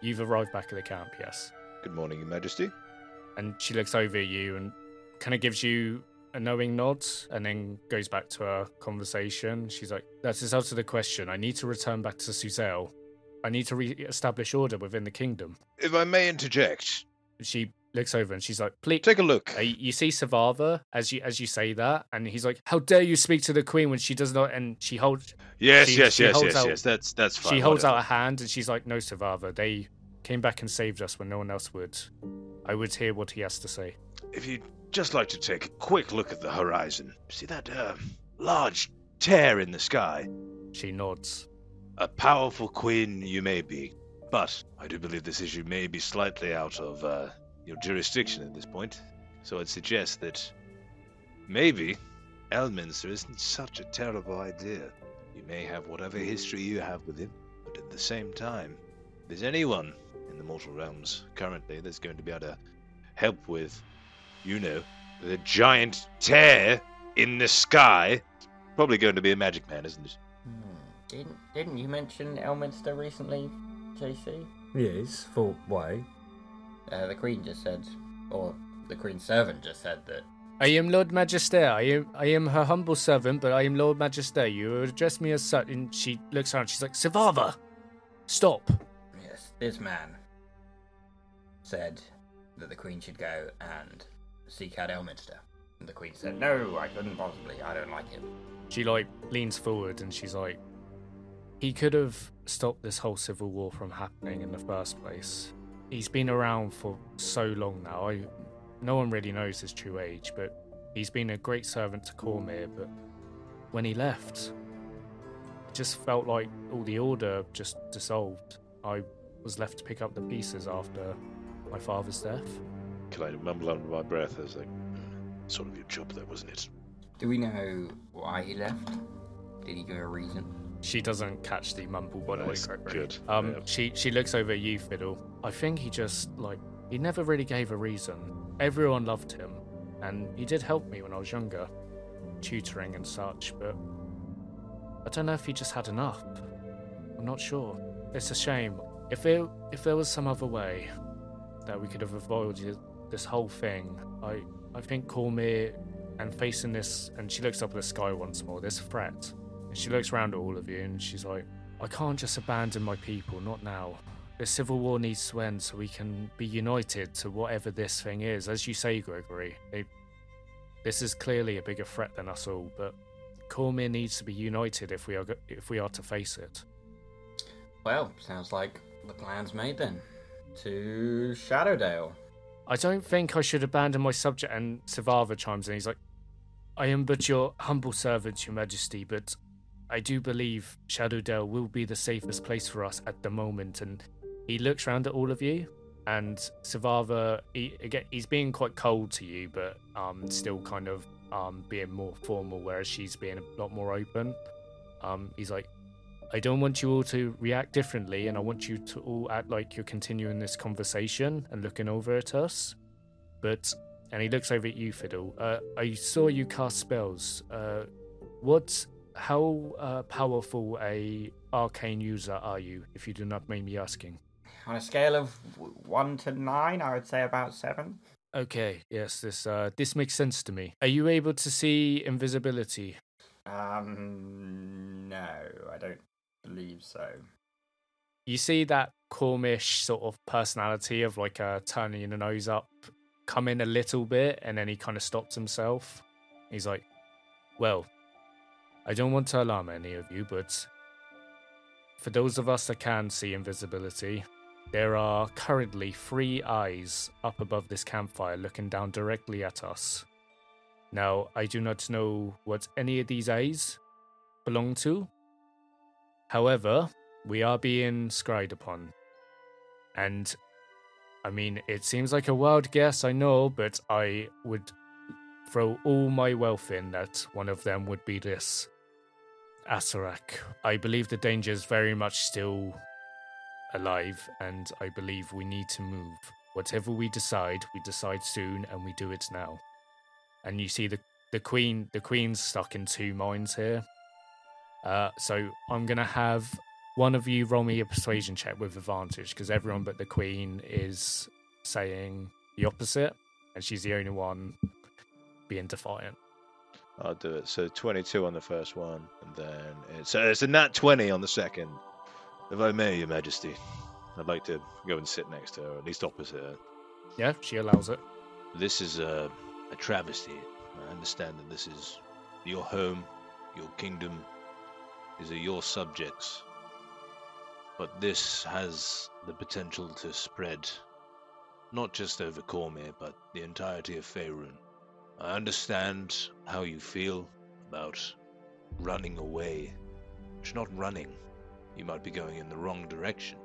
You've arrived back at the camp, yes. Good morning, Your Majesty. And she looks over at you and kind of gives you a knowing nod and then goes back to her conversation. She's like, That is out of the question. I need to return back to Suzail. I need to re establish order within the kingdom. If I may interject, She looks over and she's like, Please. take a look. Uh, you see Sthavar as you as you say that, and he's like, "How dare you speak to the queen when she does not?" And she holds Yes, she- yes, she yes, holds yes, out- yes. That's that's fine. she holds whatever. out a hand, and she's like, "No, Sthavar, they came back and saved us when no one else would. I would hear what he has to say." If you'd just like to take a quick look at the horizon, see that uh, large tear in the sky? She nods. A powerful queen you may be, but I do believe this issue may be slightly out of uh, your jurisdiction at this point. So I'd suggest that maybe Elminster isn't such a terrible idea. You may have whatever history you have with him, but at the same time, if there's anyone in the mortal realms currently that's going to be able to help with, you know, the giant tear in the sky, it's probably going to be a magic man, isn't it? Hmm. Didn't didn't you mention Elminster recently, JC? Yes, for why? Uh, the Queen just said, or the Queen's servant just said that. I am Lord Magister. I am I am her humble servant, but I am Lord Magister. You address me as such. And she looks around. She's like, Sthavar, stop. Yes, this man said that the Queen should go and seek out Elminster. And the Queen said, No, I couldn't possibly. I don't like him. She like leans forward and she's like, he could have stopped this whole civil war from happening in the first place. He's been around for so long now. I, no one really knows his true age, but he's been a great servant to Cormyr. But when he left, it just felt like all the order just dissolved. I was left to pick up the pieces after my father's death. Can I mumble under my breath as like, uh, sort of your job there, wasn't it? Do we know why he left? Did he give a reason? She doesn't catch the mumble by the way, Nice, good, Um, yeah. she she looks over at you, Fiddle. I think he just like he never really gave a reason. Everyone loved him, and he did help me when I was younger, tutoring and such. But I don't know if he just had enough. I'm not sure. It's a shame. If there if there was some other way that we could have avoided this whole thing, I I think Cormyr and facing this, and she looks up at the sky once more. This threat. She looks around at all of you and she's like, I can't just abandon my people, not now. The civil war needs to end so we can be united to whatever this thing is. As you say, Gregory, it, this is clearly a bigger threat than us all, but Cormyr needs to be united if we are if we are to face it. Well, sounds like the plan's made then. To Shadowdale. I don't think I should abandon my subject. And Sthavar chimes in. He's like, I am but your humble servant, your majesty, but I do believe Shadowdale will be the safest place for us at the moment. And he looks round at all of you. And Sthavar, he, again, he's being quite cold to you, but um, still kind of um, being more formal, whereas she's being a lot more open. Um, he's like, I don't want you all to react differently, and I want you to all act like you're continuing this conversation and looking over at us. But, and he looks over at you, Fiddle. Uh, I saw you cast spells. Uh, what, how uh, powerful a arcane user are you, if you do not mind me asking? On a scale of 1 to 9, I would say about 7. Okay, yes, this uh, this makes sense to me. Are you able to see invisibility? Um, no, I don't believe so. you see that Cormish sort of personality of like uh, turning the nose up come in a little bit and then he kind of stops himself. He's like, Well, I don't want to alarm any of you, but for those of us that can see invisibility, there are currently three eyes up above this campfire looking down directly at us. Now, I do not know what any of these eyes belong to. However, we are being scryed upon. And I mean, it seems like a wild guess, I know, but I would throw all my wealth in that one of them would be this Acererak. I believe the danger is very much still alive, and I believe we need to move. Whatever we decide, we decide soon, and we do it now. And you see the the queen, the queen's stuck in two minds here. Uh, so I'm gonna have one of you roll me a persuasion check with advantage because everyone but the queen is saying the opposite, and she's the only one being defiant. I'll do it. So 22 on the first one, and then it's, uh, it's a nat 20 on the second. If I may, Your Majesty, I'd like to go and sit next to her, or at least opposite her. Yeah, she allows it. This is a, a travesty. I understand that this is your home, your kingdom. These are your subjects. But this has the potential to spread not just over Cormyr, but the entirety of Faerun. I understand how you feel about running away. It's not running. You might be going in the wrong direction,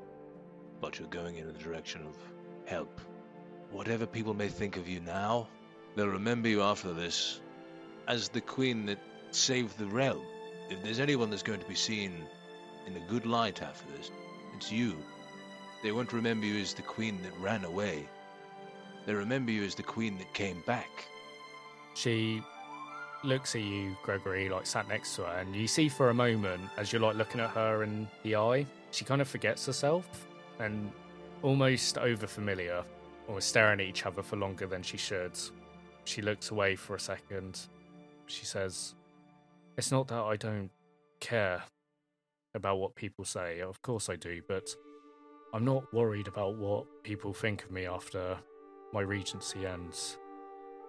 but you're going in the direction of help. Whatever people may think of you now, they'll remember you after this as the queen that saved the realm. If there's anyone that's going to be seen in a good light after this, it's you. They won't remember you as the queen that ran away. They remember you as the queen that came back. She looks at you, Gregory, like sat next to her, and you see for a moment as you're like looking at her in the eye, she kind of forgets herself and almost over familiar, or staring at each other for longer than she should. She looks away for a second. She says, It's not that I don't care about what people say. Of course I do, but I'm not worried about what people think of me after my regency ends.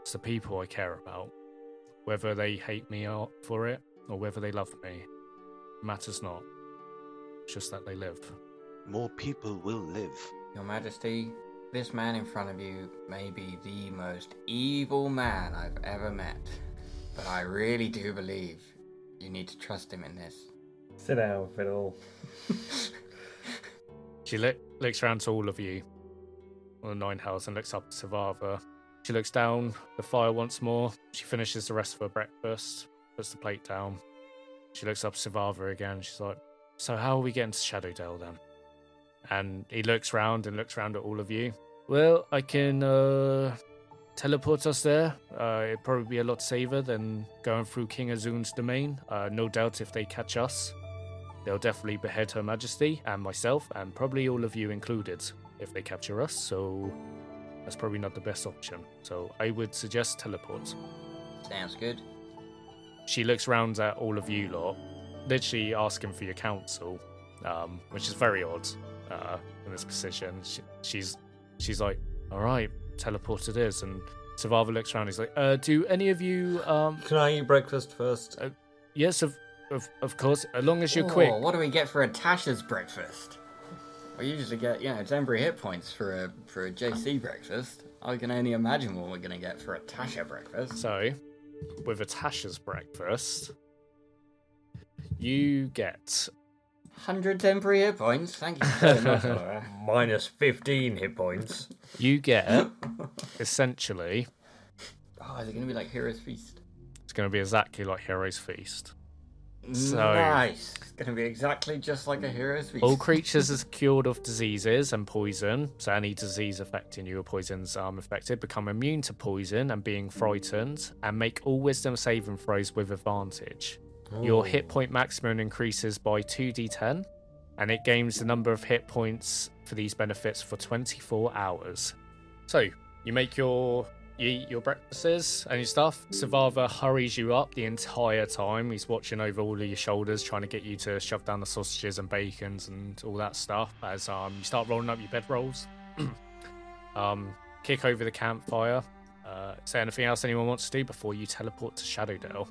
It's the people I care about. Whether they hate me for it or whether they love me matters not. It's just that they live. More people will live. Your Majesty, this man in front of you may be the most evil man I've ever met, but I really do believe you need to trust him in this. Sit down, Fiddle. She look, looks around to all of you on the nine hells and looks up to Sthavar. She looks down the fire once more. She finishes the rest of her breakfast, puts the plate down. She looks up to Sthavar again. She's like, So, how are we getting to Shadowdale then? And he looks round and looks round at all of you. Well, I can uh, teleport us there. Uh, it'd probably be a lot safer than going through King Azoun's domain. Uh, no doubt if they catch us, they'll definitely behead Her Majesty and myself, and probably all of you included, if they capture us. So that's probably not the best option. So I would suggest teleport. Sounds good. She looks round at all of you lot, literally asking for your counsel, um, which is very odd uh, in this position. She, she's she's like, "All right, teleport it is." And Sthavar looks around. He's like, uh, "Do any of you?" Um, Can I eat breakfast first? yes, of of of course, as long as you're quick. Oh, what do we get for a Tasha's breakfast? We usually get, you know, temporary hit points for a for a JC breakfast. I can only imagine what we're gonna get for a Tasha breakfast. So, with a Tasha's breakfast, you get Hundred temporary hit points. Thank you so much. Laura. Minus 15 hit points. you get essentially oh, is it gonna be like Heroes Feast? it's going to be exactly like Heroes Feast. So- nice. It's gonna be exactly just like a hero's Feast. All creatures is cured of diseases and poison, so any disease affecting you or poisons um, affected become immune to poison and being frightened, and make all wisdom saving throws with advantage. Your hit point maximum increases by 2d10, and it gains the number of hit points for these benefits for 24 hours. So, you make your you eat your breakfasts and your stuff. Sthavar hurries you up the entire time. He's watching over all of your shoulders, trying to get you to shove down the sausages and bacons and all that stuff as um, you start rolling up your bedrolls. um, kick over the campfire. Uh, is there anything else anyone wants to do before you teleport to Shadowdale?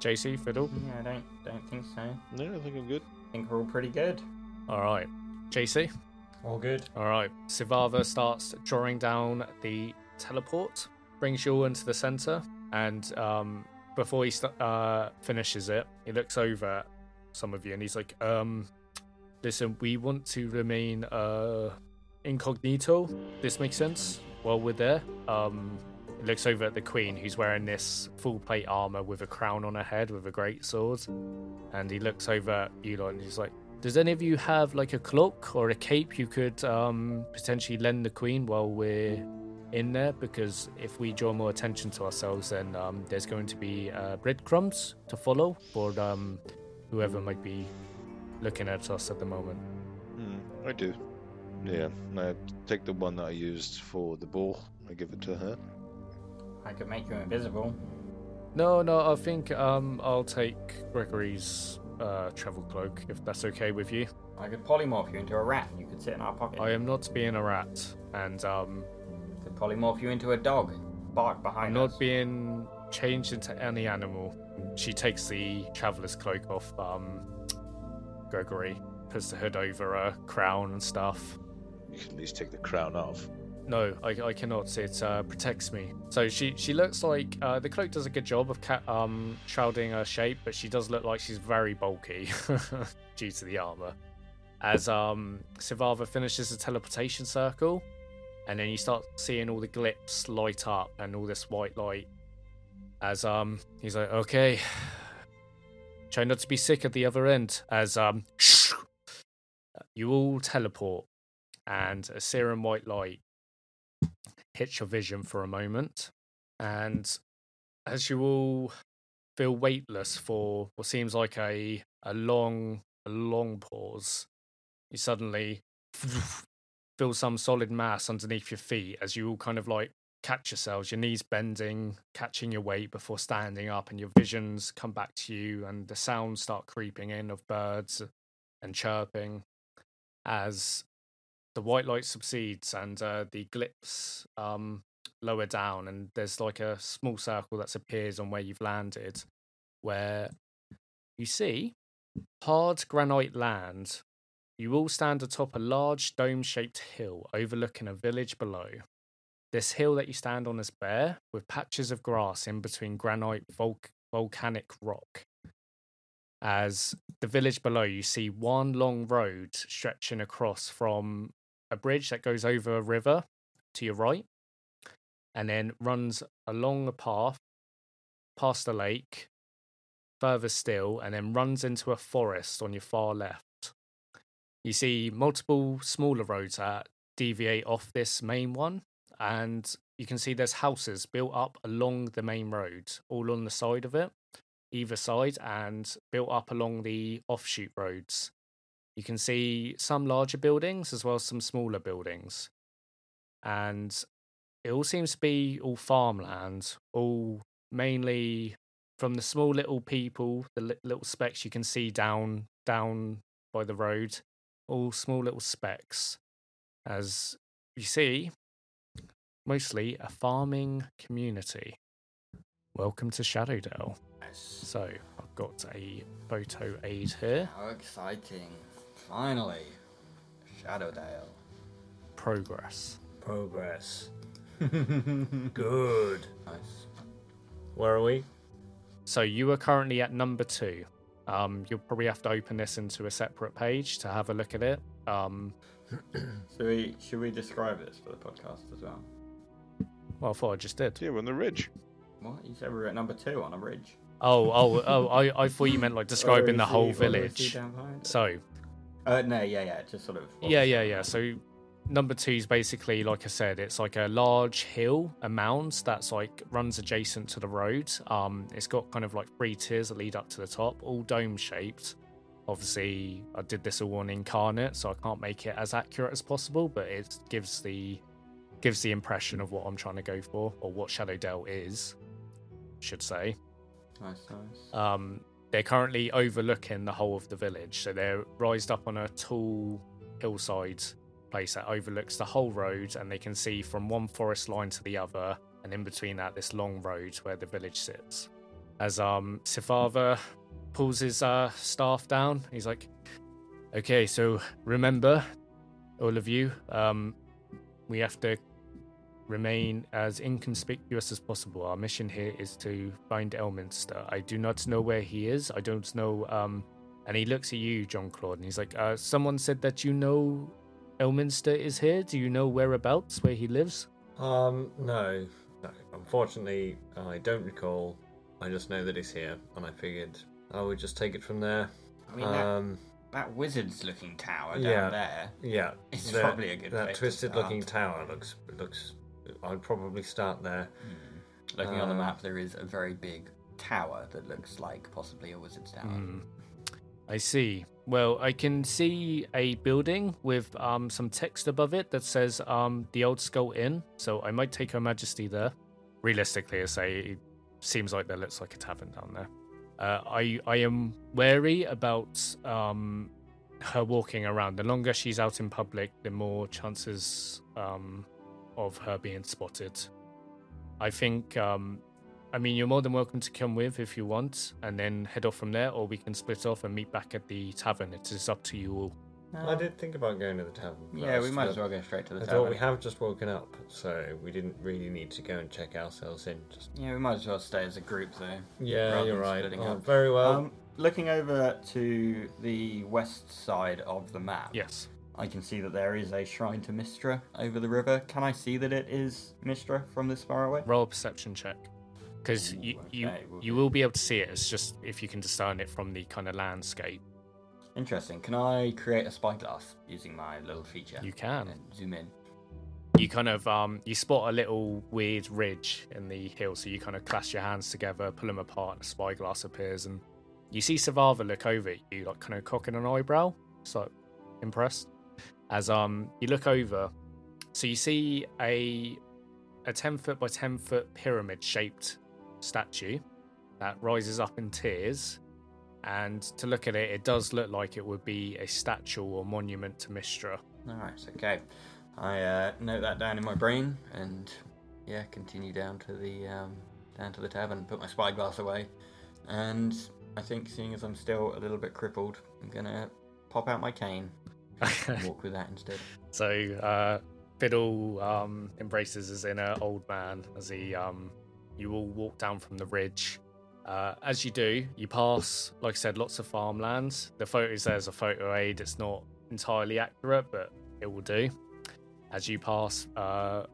JC, Fiddle? Yeah, I don't don't think so. No, I think I'm good. I think we're all pretty good. All right. JC? All good. All right. Sthavar starts drawing down the teleport, brings you all into the center, and um, before he st- uh, finishes it, he looks over at some of you and he's like, um, "Listen, we want to remain uh, incognito. This makes sense while we're there." Um, he looks over at the queen, who's wearing this full plate armor with a crown on her head with a great sword, and he looks over at lot and he's like. Does any of you have like a cloak or a cape you could um, potentially lend the queen while we're in there? Because if we draw more attention to ourselves, then um, there's going to be uh, breadcrumbs to follow for um, whoever might be looking at us at the moment. Hmm, I do. Yeah, I take the one that I used for the ball. I give it to her. I could make you invisible. No, no, I think um, I'll take Gregory's uh, travel cloak if that's okay with you. I could polymorph you into a rat and you could sit in our pocket. I am not being a rat, and um, could polymorph you into a dog. Bark behind I'm us. not being changed into any animal. She takes the traveler's cloak off um, Gregory, puts the hood over her crown and stuff. You can at least take the crown off. No, I, I cannot. It uh, protects me. So she she looks like uh, the cloak does a good job of ca- um shrouding her shape, but she does look like she's very bulky due to the armor. As um Sthavar finishes the teleportation circle, and then you start seeing all the glyphs light up and all this white light. As um he's like, okay, try not to be sick at the other end. As um you all teleport, and a serum white light hits your vision for a moment, and as you all feel weightless for what seems like a a long a long pause, you suddenly feel some solid mass underneath your feet as you all kind of like catch yourselves, your knees bending, catching your weight before standing up, and your visions come back to you, and the sounds start creeping in of birds and chirping as the white light subsides and uh, the glyphs um, lower down, and there's like a small circle that appears on where you've landed, where you see hard granite land. You all stand atop a large dome shaped hill overlooking a village below. This hill that you stand on is bare, with patches of grass in between granite volc- volcanic rock. As the village below, you see one long road stretching across from a bridge that goes over a river to your right, and then runs along a path past a lake, further still, and then runs into a forest on your far left. You see multiple smaller roads that deviate off this main one, and you can see there's houses built up along the main road, all on the side of it, either side, and built up along the offshoot roads. You can see some larger buildings as well as some smaller buildings. And it all seems to be all farmland, all mainly from the small little people, the little specks you can see down down by the road, all small little specks. As you see, mostly a farming community. Welcome to Shadowdale. Yes. So I've got a photo aid here. How exciting. Finally. Shadowdale. Progress. Progress. Good. Nice. Where are we? So you are currently at number two. Um, you'll probably have to open this into a separate page to have a look at it. Um, So we, should we describe this for the podcast as well? well, I thought I just did. Yeah, we're on the ridge. What? You said we were at number two on a ridge. Oh, oh, oh! I, I thought you meant like describing the whole he- or is he village. down behind it? So Uh, no, yeah, yeah, just sort of. yeah, yeah, yeah. So number two is basically like I said, it's like a large hill, a mound that's like runs adjacent to the road. Um, it's got kind of like three tiers that lead up to the top, all dome shaped. Obviously, I did this all on Inkarnate, so I can't make it as accurate as possible, but it gives the gives the impression of what I'm trying to go for, or what Shadowdale is, should say. Nice, nice. Um, they're currently overlooking the whole of the village, so they're raised up on a tall hillside place that overlooks the whole road, and they can see from one forest line to the other, and in between that, this long road where the village sits. As um, Sthavar pulls his uh, staff down, he's like, "Okay, so remember, all of you, um, we have to remain as inconspicuous as possible. Our mission here is to find Elminster. I do not know where he is. I don't know. Um, and he looks at you, John Claude, and he's like, uh, "Someone said that you know Elminster is here. Do you know whereabouts where he lives?" Um, no, no. Unfortunately, I don't recall. I just know that he's here, and I figured I would just take it from there. I mean, that, Um, that wizard's looking tower down yeah. there. yeah, It's the- probably a good That place to twisted-looking tower looks looks. I'd probably start there. Looking on the Um, map, there is a very big tower that looks like possibly a wizard's tower. Hmm. I see. Well, I can see a building with um, some text above it that says um, the Old Skull Inn. So I might take Her Majesty there. Realistically, I say it seems like there looks like a tavern down there. Uh, I I am wary about um, her walking around. The longer she's out in public, the more chances um, of her being spotted. I think um, I mean, you're more than welcome to come with if you want, and then head off from there, or we can split off and meet back at the tavern. It is up to you all. I did think about going to the tavern. Yeah, we first, might as but well go straight to the I tavern. thought we have just woken up, so we didn't really need to go and check ourselves in. Just Yeah, we might as well stay as a group though. yeah, rather you're than right. splitting Oh, up. very well. Um, looking over to the west side of the map, Yes. I can see that there is a shrine to Mystra over the river. Can I see that it is Mystra from this far away? Roll a perception check, because you you okay, we'll you will be able to see it. It's just if you can discern it from the kind of landscape, Interesting. Can I create a spyglass using my little feature? you can. Zoom in. You kind of um you spot a little weird ridge in the hill, so you kind of clasp your hands together, pull them apart, and a spyglass appears, and you see Sthavar look over at you, like kind of cocking an eyebrow, so impressed. As um you look over, so you see a a ten foot by ten foot pyramid shaped statue that rises up in tears. And to look at it, it does look like it would be a statue or monument to Mystra. Alright, okay. I uh, note that down in my brain and yeah, continue down to the um, down to the tavern, put my spyglass away, and I think seeing as I'm still a little bit crippled, I'm gonna pop out my cane and walk with that instead. So uh, Fiddle um, embraces his inner old man as he um, you all walk down from the ridge. Uh, as you do, you pass, like I said, lots of farmlands. The photo says a photo aid. It's not entirely accurate, but it will do. As you pass uh,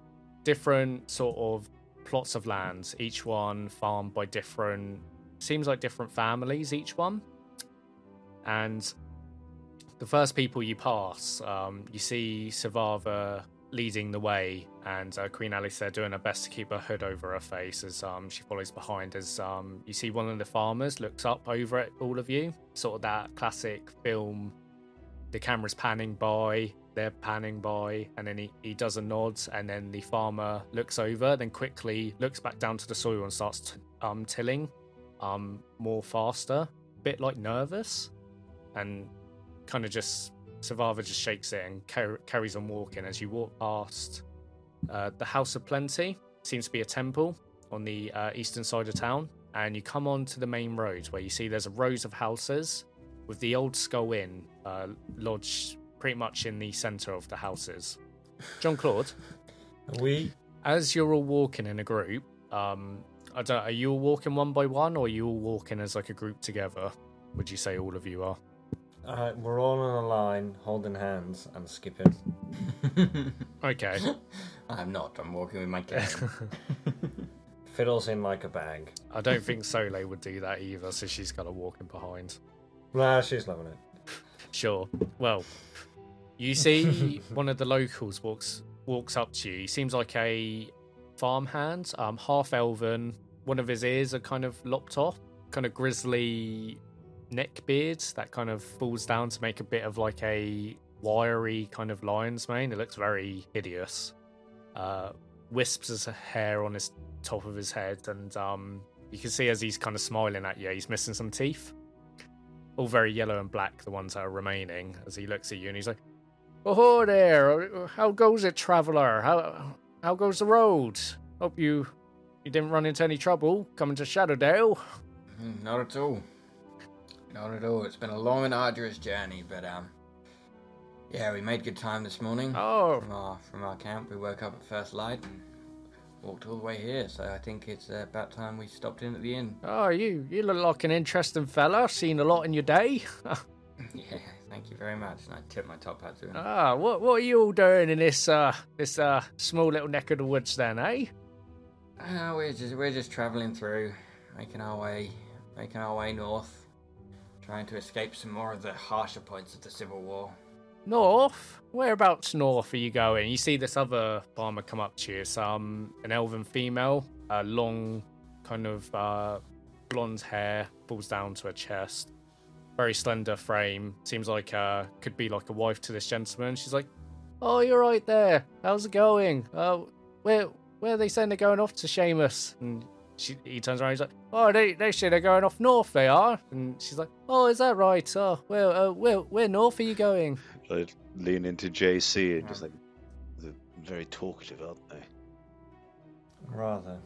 different sort of plots of lands, each one farmed by different, seems like different families, each one. And the first people you pass, um, you see Sthavar leading the way, and uh, Queen Alice doing her best to keep her hood over her face as um, she follows behind. As um, you see one of the farmers looks up over at all of you, sort of that classic film. The camera's panning by, they're panning by, and then he, he does a nod, and then the farmer looks over, then quickly looks back down to the soil and starts t- um, tilling um, more faster, bit like nervous, and kind of just Sthavar just shakes it and car- carries on walking as you walk past uh, the House of Plenty. Seems to be a temple on the uh, eastern side of town, and you come onto the main road where you see there's a rows of houses with the old Skull Inn uh, lodged pretty much in the centre of the houses. John Claude, we as you're all walking in a group, um, I don't. Are you all walking one by one, or are you all walking as like a group together? Would you say all of you are? uh, we're all on a line, holding hands and skipping. Okay. I'm not. I'm walking with my cane. Fiddles in like a bag. I don't think Soleil would do that either, so she's got to walk in behind. Nah, she's loving it. Sure. Well, you see one of the locals walks walks up to you. He seems like a farmhand, um, half elven. One of his ears are kind of lopped off, kind of grizzly neck beard that kind of falls down to make a bit of like a wiry kind of lion's mane. It looks very hideous. Uh, wisps his hair on his top of his head, and um, you can see as he's kind of smiling at you, he's missing some teeth all very yellow and black, the ones that are remaining, as he looks at you and he's like, Oh there, how goes it, traveller? How how goes the road? Hope you you didn't run into any trouble coming to Shadowdale. Mm, Not at all. Not at all. It's been a long and arduous journey, but um, yeah, we made good time this morning. Oh, From our from our camp, we woke up at first light and walked all the way here. So I think it's uh, about time we stopped in at the inn. oh, you you look like an interesting fella. Seen a lot in your day. yeah, thank you very much. And I tip my top hat to him. ah, what what are you all doing in this uh this uh small little neck of the woods then, eh? Uh, we're just we're just traveling through, making our way, making our way north, trying to escape some more of the harsher points of the Civil War. North? Whereabouts north are you going? You see this other farmer come up to you. It's um, an elven female, uh, long, kind of uh, blonde hair, falls down to her chest. very slender frame. Seems like uh could be like a wife to this gentleman. She's like, "Oh, you're right there. How's it going? Uh, where where are they saying they're going off to Seamus?" And she he turns around. He's like, "Oh, they they say they're going off north. They are." And she's like, "Oh, is that right? Oh, well, uh, where where north are you going?" I lean into JC and just like, they're very talkative, aren't they? Rather.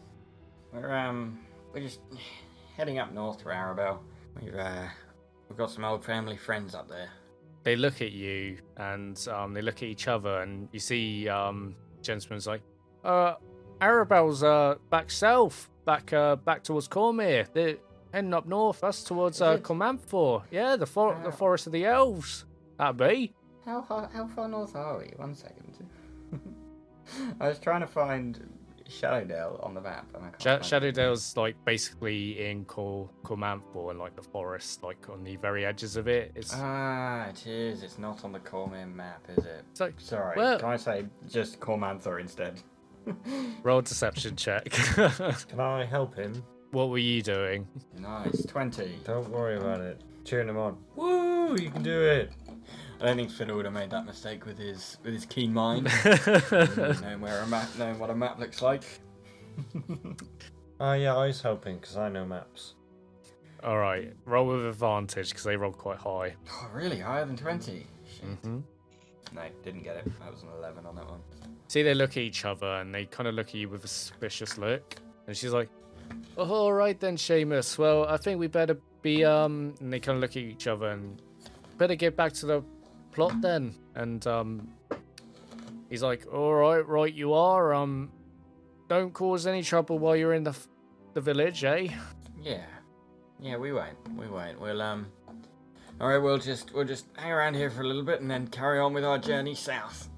We're um we're just heading up north to Arabel. We've uh we've got some old family friends up there. they look at you and um, they look at each other and you see um, gentleman's like uh Arabel's uh back south back uh back towards Cormyr they're heading up north that's towards uh Is it? Yeah the for- the forest of the elves that'd be How far, how far north are we? One second. I was trying to find Shadowdale on the map and I can't Sh- find it. shadowdale's like basically in Cor- Cormanfor and like the forest like on the very edges of it it's Ah, it is. It's not on the Cormyr map, is it? it's like Sorry. Well- Can I say just Cormanthor instead? roll deception check Can I help him? what were you doing nice, twenty. Don't worry about it. Cheering him on. Woo! You can do it. I don't think Fiddle would have made that mistake with his with his keen mind, knowing where a map, knowing what a map looks like. Ah, yeah, I was hoping because I know maps. all right roll with advantage because they rolled quite high Oh, really? Higher than twenty? Mm-hmm. No, didn't get it. I was an eleven on that one. See, they look at each other and they kind of look at you with a suspicious look. And she's like, oh, all right then, Seamus. Well, I think we better be, um, and they kind of look at each other and better get back to the plot then. And, um, he's like, all right, right, you are. Um, don't cause any trouble while you're in the, the village, eh? Yeah, yeah, we won't. We won't. We'll um. All right, we'll just we'll just hang around here for a little bit and then carry on with our journey south.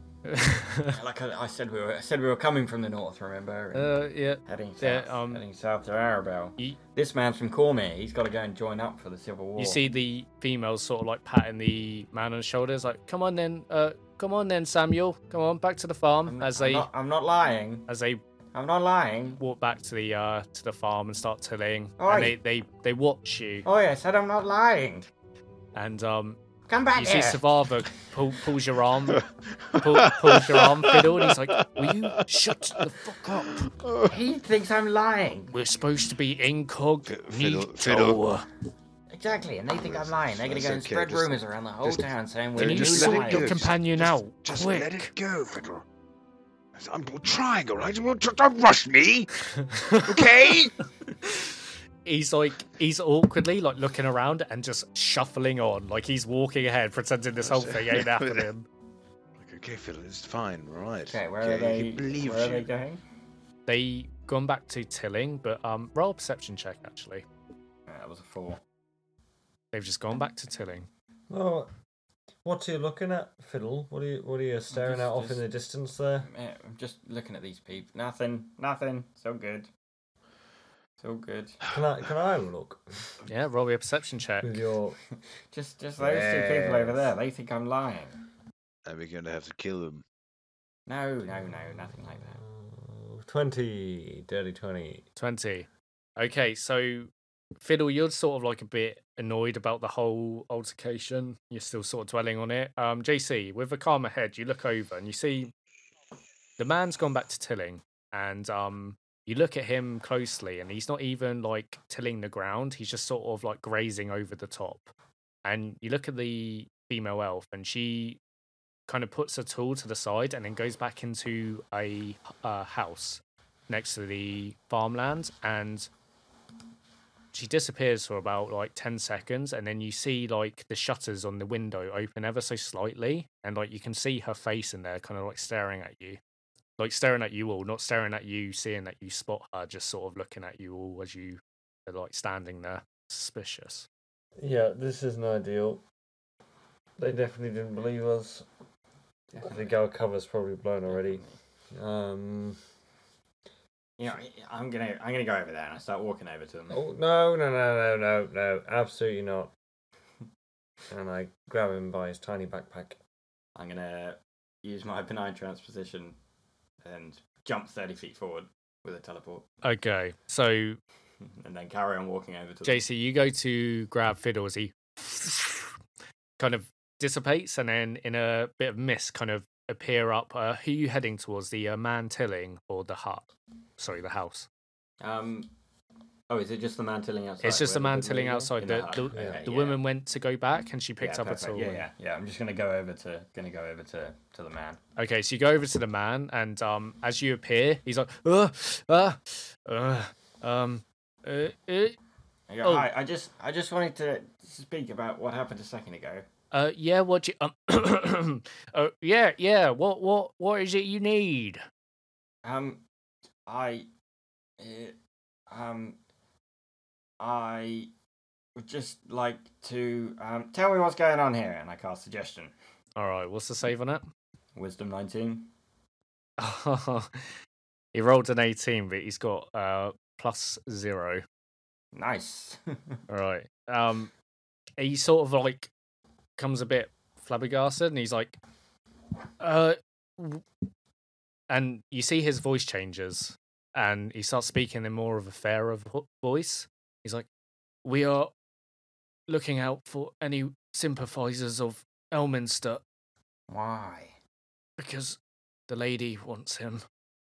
Like I, I said, we were I said we were coming from the north. Remember? Uh, yeah. heading south. yeah, um, heading south to Arabel. You, This man's from Cormyr. He's got to go and join up for the Civil War. you see the females sort of like patting the man on the shoulders, like, come on then, uh, come on then, Samuel. Come on, back to the farm. I'm, as I'm they, not, I'm not lying. as they I'm not lying. walk back to the uh to the farm and start tilling Oi. and they, they they watch you Oh, yeah, I said I'm not lying. and um Come back you here. see Sthavar pull, pulls your arm pull, pulls your arm fiddle and he's like will you shut the fuck up He thinks I'm lying. we're supposed to be incognito Fiddle- fiddle. Exactly, and they think I'm lying. They're gonna That's go and okay, spread just- rumors around the whole just- town saying we're you just new let it sort your liars. companion Just- out Just quick let it go, Fiddle. I'm trying, all right? Don't don't rush me, okay? He's like he's awkwardly like looking around and just shuffling on like he's walking ahead pretending this whole thing ain't happening Like, okay, Fiddle, it's fine, right? Okay, where are they? He believes Where are they going? they gone back to tilling but um roll a perception check actually That was a four. they've just gone back to tilling Well, are you looking at, Fiddle? What are you, what are you staring just- at off in the distance there? I'm just looking at these people. Nothing. Nothing. So good. So good. Can I, can I look yeah roll me a perception check with your? Just, just those two people over there, they think I'm lying. And we're going to have to kill them. No, no, no, nothing like that. Twenty, dirty twenty. 20. Okay, so Fiddle, you're sort of like a bit annoyed about the whole altercation. You're still sort of dwelling on it. Um, JC, with a calmer head, you look over and you see the man's gone back to tilling, and um, you look at him closely, and he's not even like tilling the ground. He's just sort of like grazing over the top. And you look at the female elf, and she kind of puts a tool to the side and then goes back into a uh, house next to the farmland and she disappears for about like 10 seconds and then you see like the shutters on the window open ever so slightly and like you can see her face in there kind of like staring at you like staring at you all not staring at you seeing that you spot her just sort of looking at you all as you are like standing there suspicious Yeah, this isn't ideal. They definitely didn't believe us. I think our cover's probably blown already. Um. You know, I'm gonna, I'm gonna go over there and I start walking over to them. Oh no no no no no no! Absolutely not. And I grab him by his tiny backpack. I'm gonna use my benign transposition and jump 30 feet forward with a teleport, okay so and then carry on walking over to them. jc you go to grab fiddle as he kind of dissipates, and then in a bit of mist, kind of appear up. Uh, who are you heading towards? The uh, man tilling or the hut? Sorry, the house. Um. Oh, is it just the man tilling outside? it's just the man the tilling outside. In The, the, Okay, the yeah. woman went to go back, and she picked Yeah, up a perfect. tool. Yeah, yeah, yeah. I'm just gonna go over to gonna go over to to the man. Okay, so you go over to the man, and um, as you appear, he's like, uh, uh, uh, um, uh, uh, I go, Oh. Hi, I just I just wanted to speak about what happened a second ago. uh, yeah, what you, um, uh, yeah, yeah, what, what, what is it you need? Um, I, uh, um, I would just like to um tell me what's going on here, and I cast suggestion. All right, what's the save on it? Wisdom nineteen. he rolled an 18, but he's got uh plus zero. Nice. All right. Um, he sort of like comes a bit flabbergasted, and he's like, "Uh," and you see his voice changes, and he starts speaking in more of a fairer voice. He's like, "We are looking out for any sympathizers of Elminster Why? because the lady wants him."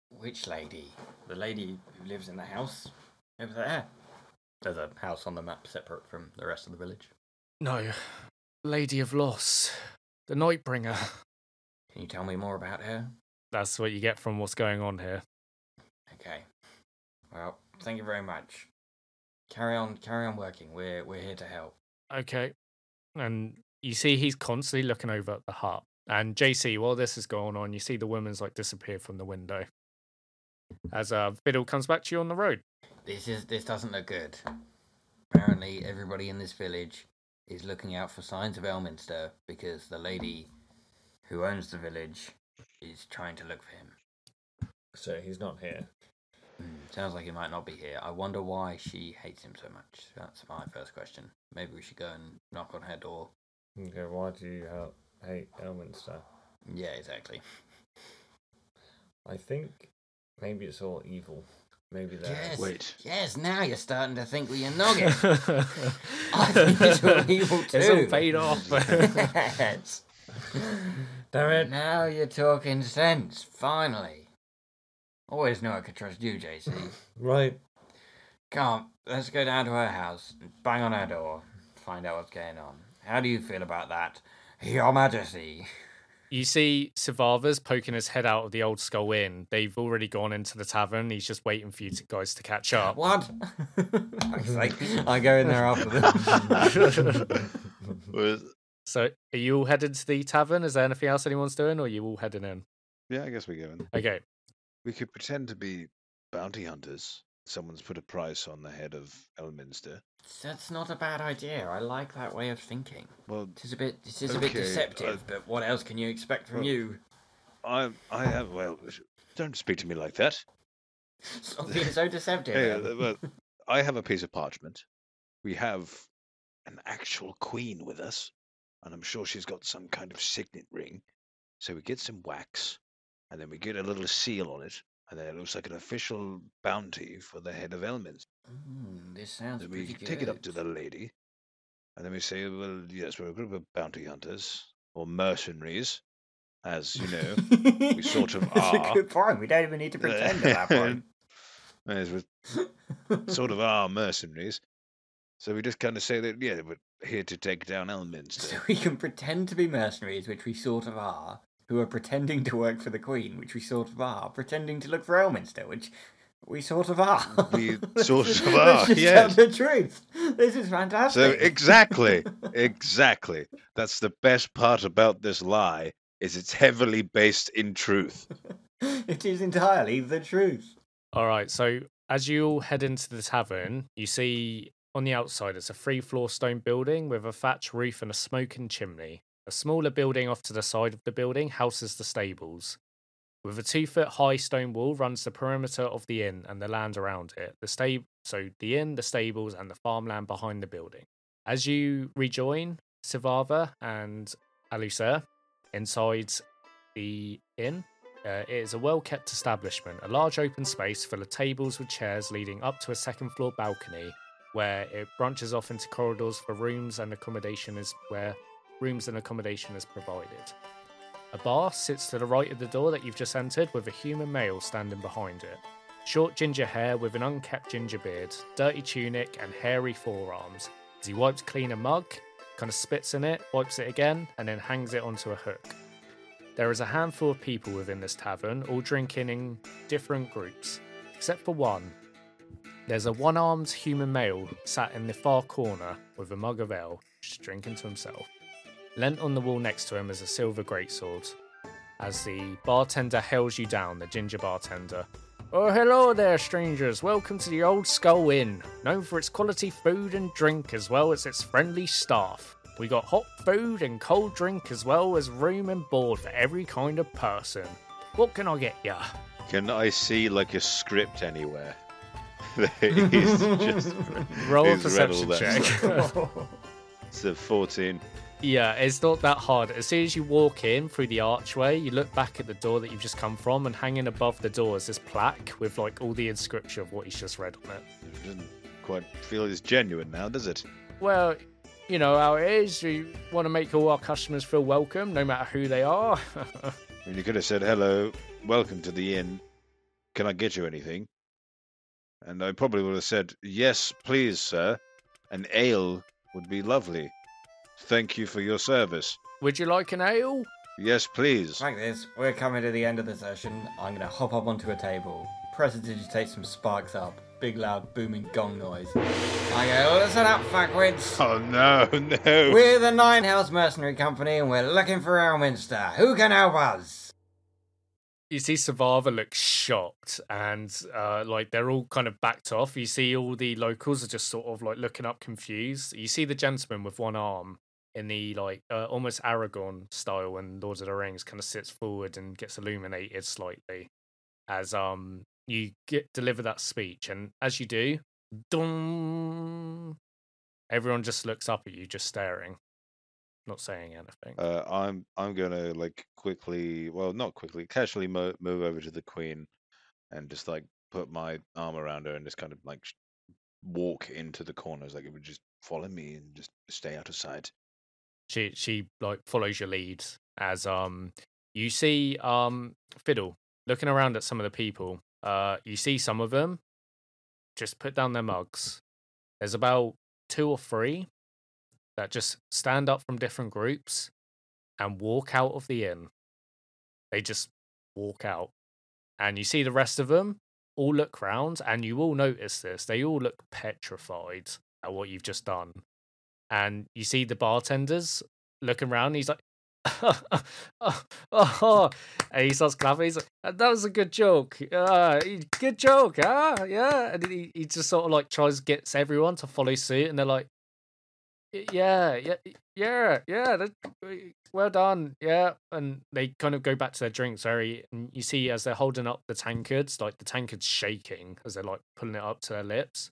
Which lady? The lady who lives in the house over there. There's a house on the map separate from the rest of the village. No, Lady of Loss, the Nightbringer. Can you tell me more about her? That's what you get from what's going on here. Okay. Well, thank you very much. Carry on, carry on working. We're we're here to help. Okay. And you see he's constantly looking over at the hut. And JC, while this is going on, you see the woman's like disappear from the window. As uh Fiddle comes back to you on the road. This is this doesn't look good. Apparently, everybody in this village is looking out for signs of Elminster because the lady who owns the village is trying to look for him. So he's not here. Hmm, sounds like he might not be here. I wonder why she hates him so much. That's my first question. Maybe we should go and knock on her door. Okay, why do you ha- hate Elminster? Yeah, exactly. I think maybe it's all evil. Maybe that. Yes. Wait. Yes, now you're starting to think with your noggin. I think it's all evil too. It's all paid off. yes. Damn it! Now you're talking sense, finally. Always knew I could trust you, JC. Right. Come let's go down to her house bang on her door, find out what's going on. How do you feel about that, Your Majesty? you see Sthavar's poking his head out of the old skull inn. They've already gone into the tavern. He's just waiting for you to, guys to catch up. What? Fuck's sake, I go in there after them. So are you all headed to the tavern? Is there anything else anyone's doing, or are you all heading in? yeah, I guess we're going. Okay. We could pretend to be bounty hunters. Someone's put a price on the head of Elminster. That's not a bad idea. I like that way of thinking. Well, This is a bit, this is a bit deceptive, but what else can you expect from well- you? I, I have. Well, don't speak to me like that. Stop being so deceptive. Hey, uh, well, I have a piece of parchment. We have an actual queen with us, and I'm sure she's got some kind of signet ring. So we get some wax, and then we get a little seal on it, and then it looks like an official bounty for the head of Elminster. Mm, this sounds Then we good. take it up to the lady, and then we say, "Well, yes, we're a group of bounty hunters or mercenaries, as you know." we sort of That's are. a good point. We don't even need to pretend at that point. Yes, we're sort of are mercenaries. So we just kind of say that, yeah, we're here to take down Elminster. So we can pretend to be mercenaries, which we sort of are, who are pretending to work for the Queen, which we sort of are, pretending to look for Elminster, which we sort of are. We sort just- of let's are, just yes. tell the truth. This is fantastic. So exactly, exactly. That's the best part about this lie is it's heavily based in truth. it is entirely the truth. All right. So as you all head into the tavern, you see on the outside it's a three floor stone building with a thatch roof and a smoking chimney. A smaller building off to the side of the building houses the stables. With a two foot high stone wall runs the perimeter of the inn and the land around it. The so the inn, the stables, and the farmland behind the building. As you rejoin Sthavar and Alusair inside the inn, uh, it is a well kept establishment, a large open space full of tables with chairs leading up to a second floor balcony where it branches off into corridors for rooms and accommodation is where rooms and accommodation is provided. A bar sits to the right of the door that you've just entered with a human male standing behind it. Short ginger hair with an unkept ginger beard, dirty tunic, and hairy forearms. As he wipes clean a mug, kind of spits in it, wipes it again, and then hangs it onto a hook. There is a handful of people within this tavern, all drinking in different groups, except for one. There's a one armed human male sat in the far corner with a mug of ale, just drinking to himself. Lent on the wall next to him is a silver greatsword. As the bartender hails you down, the ginger bartender. Oh, hello there, strangers. Welcome to the Old Skull Inn, known for its quality food and drink as well as its friendly staff. We got hot food and cold drink as well as room and board for every kind of person. What can I get ya? Can I see like a script anywhere? He's just Roll a he's read all perception check. It's a 14. Yeah, it's not that hard. As soon as you walk in through the archway, you look back at the door that you've just come from, and hanging above the door is this plaque with like all the inscription of what he's just read on it. It Doesn't quite feel as genuine now, does it? Well, you know how it is. We want to make all our customers feel welcome, no matter who they are. I mean, you could have said, hello, welcome to the inn. Can I get you anything? And I probably would have said, yes, please, sir. An ale would be lovely. Thank you for your service. Would you like an ale? Yes, please. Like this, we're coming to the end of the session. I'm gonna hop up onto a table, prestidigitate some sparks up, big loud booming gong noise. I go, listen up, fuckwits. Oh, no, no. We're the Nine Hells Mercenary Company and we're looking for Elminster. Who can help us? You see Sthavar looks shocked and uh, like they're all kind of backed off. You see all the locals are just sort of like looking up confused. You see the gentleman with one arm in the like uh, almost Aragorn style when Lords of the Rings kind of sits forward and gets illuminated slightly as um you get deliver that speech and as you do, dum, everyone just looks up at you, just staring, not saying anything. Uh, I'm I'm gonna like quickly, well, not quickly, casually mo- move over to the queen, and just like put my arm around her and just kind of like walk into the corners, like it would just follow me and just stay out of sight. She she like follows your lead as um you see um fiddle looking around at some of the people uh you see some of them just put down their mugs. There's about two or three that just stand up from different groups and walk out of the inn. They just walk out. And you see the rest of them all look round and you all notice this they all look petrified at what you've just done and you see the bartenders looking around. He's like, oh, oh, and he starts clapping. He's like, "That was a good joke. Uh, good joke, ah, yeah." And he, he just sort of like tries gets everyone to follow suit, and they're like, "Yeah, yeah, yeah, yeah. Well done, yeah." And they kind of go back to their drinks. Very, and you see as they're holding up the tankards, like the tankard's shaking as they're like pulling it up to their lips,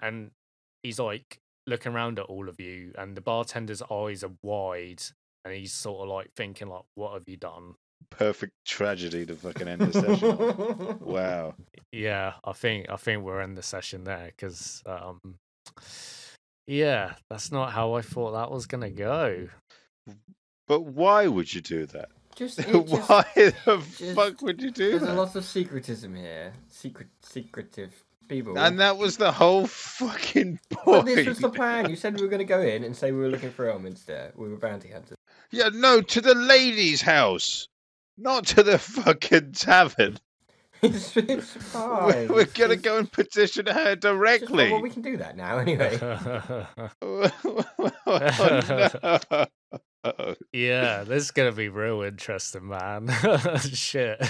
and he's like looking around at all of you, and the bartender's eyes are wide, and he's sort of like thinking, like, "What have you done?" Perfect tragedy to fucking end the session. wow. Yeah, I think I think we're in the session there because, um, yeah, that's not how I thought that was gonna go. But why would you do that? Just, just why the just- fuck would you do that? there's a lot of secretism here. Secret, secretive people. And that was the whole fucking But this was the plan. You said we were going to go in and say we were looking for Elminster. We were bounty hunters. Yeah, no, to the lady's house, not to the fucking tavern. it's, it's fine. We're It's gonna go and petition her it's just, directly. Well, we can do that now anyway. oh, no. yeah, this is gonna be real interesting, man. Shit.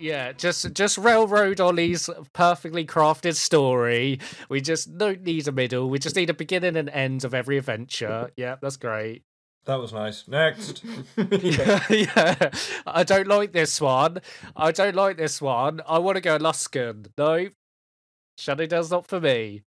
Yeah, just just railroad Ollie's perfectly crafted story. We just don't need a middle. We just need a beginning and end of every adventure. Yeah, that's great. That was nice. Next. yeah. yeah. I don't like this one. I don't like this one. I want to go Luskan. No. Shadow does not for me.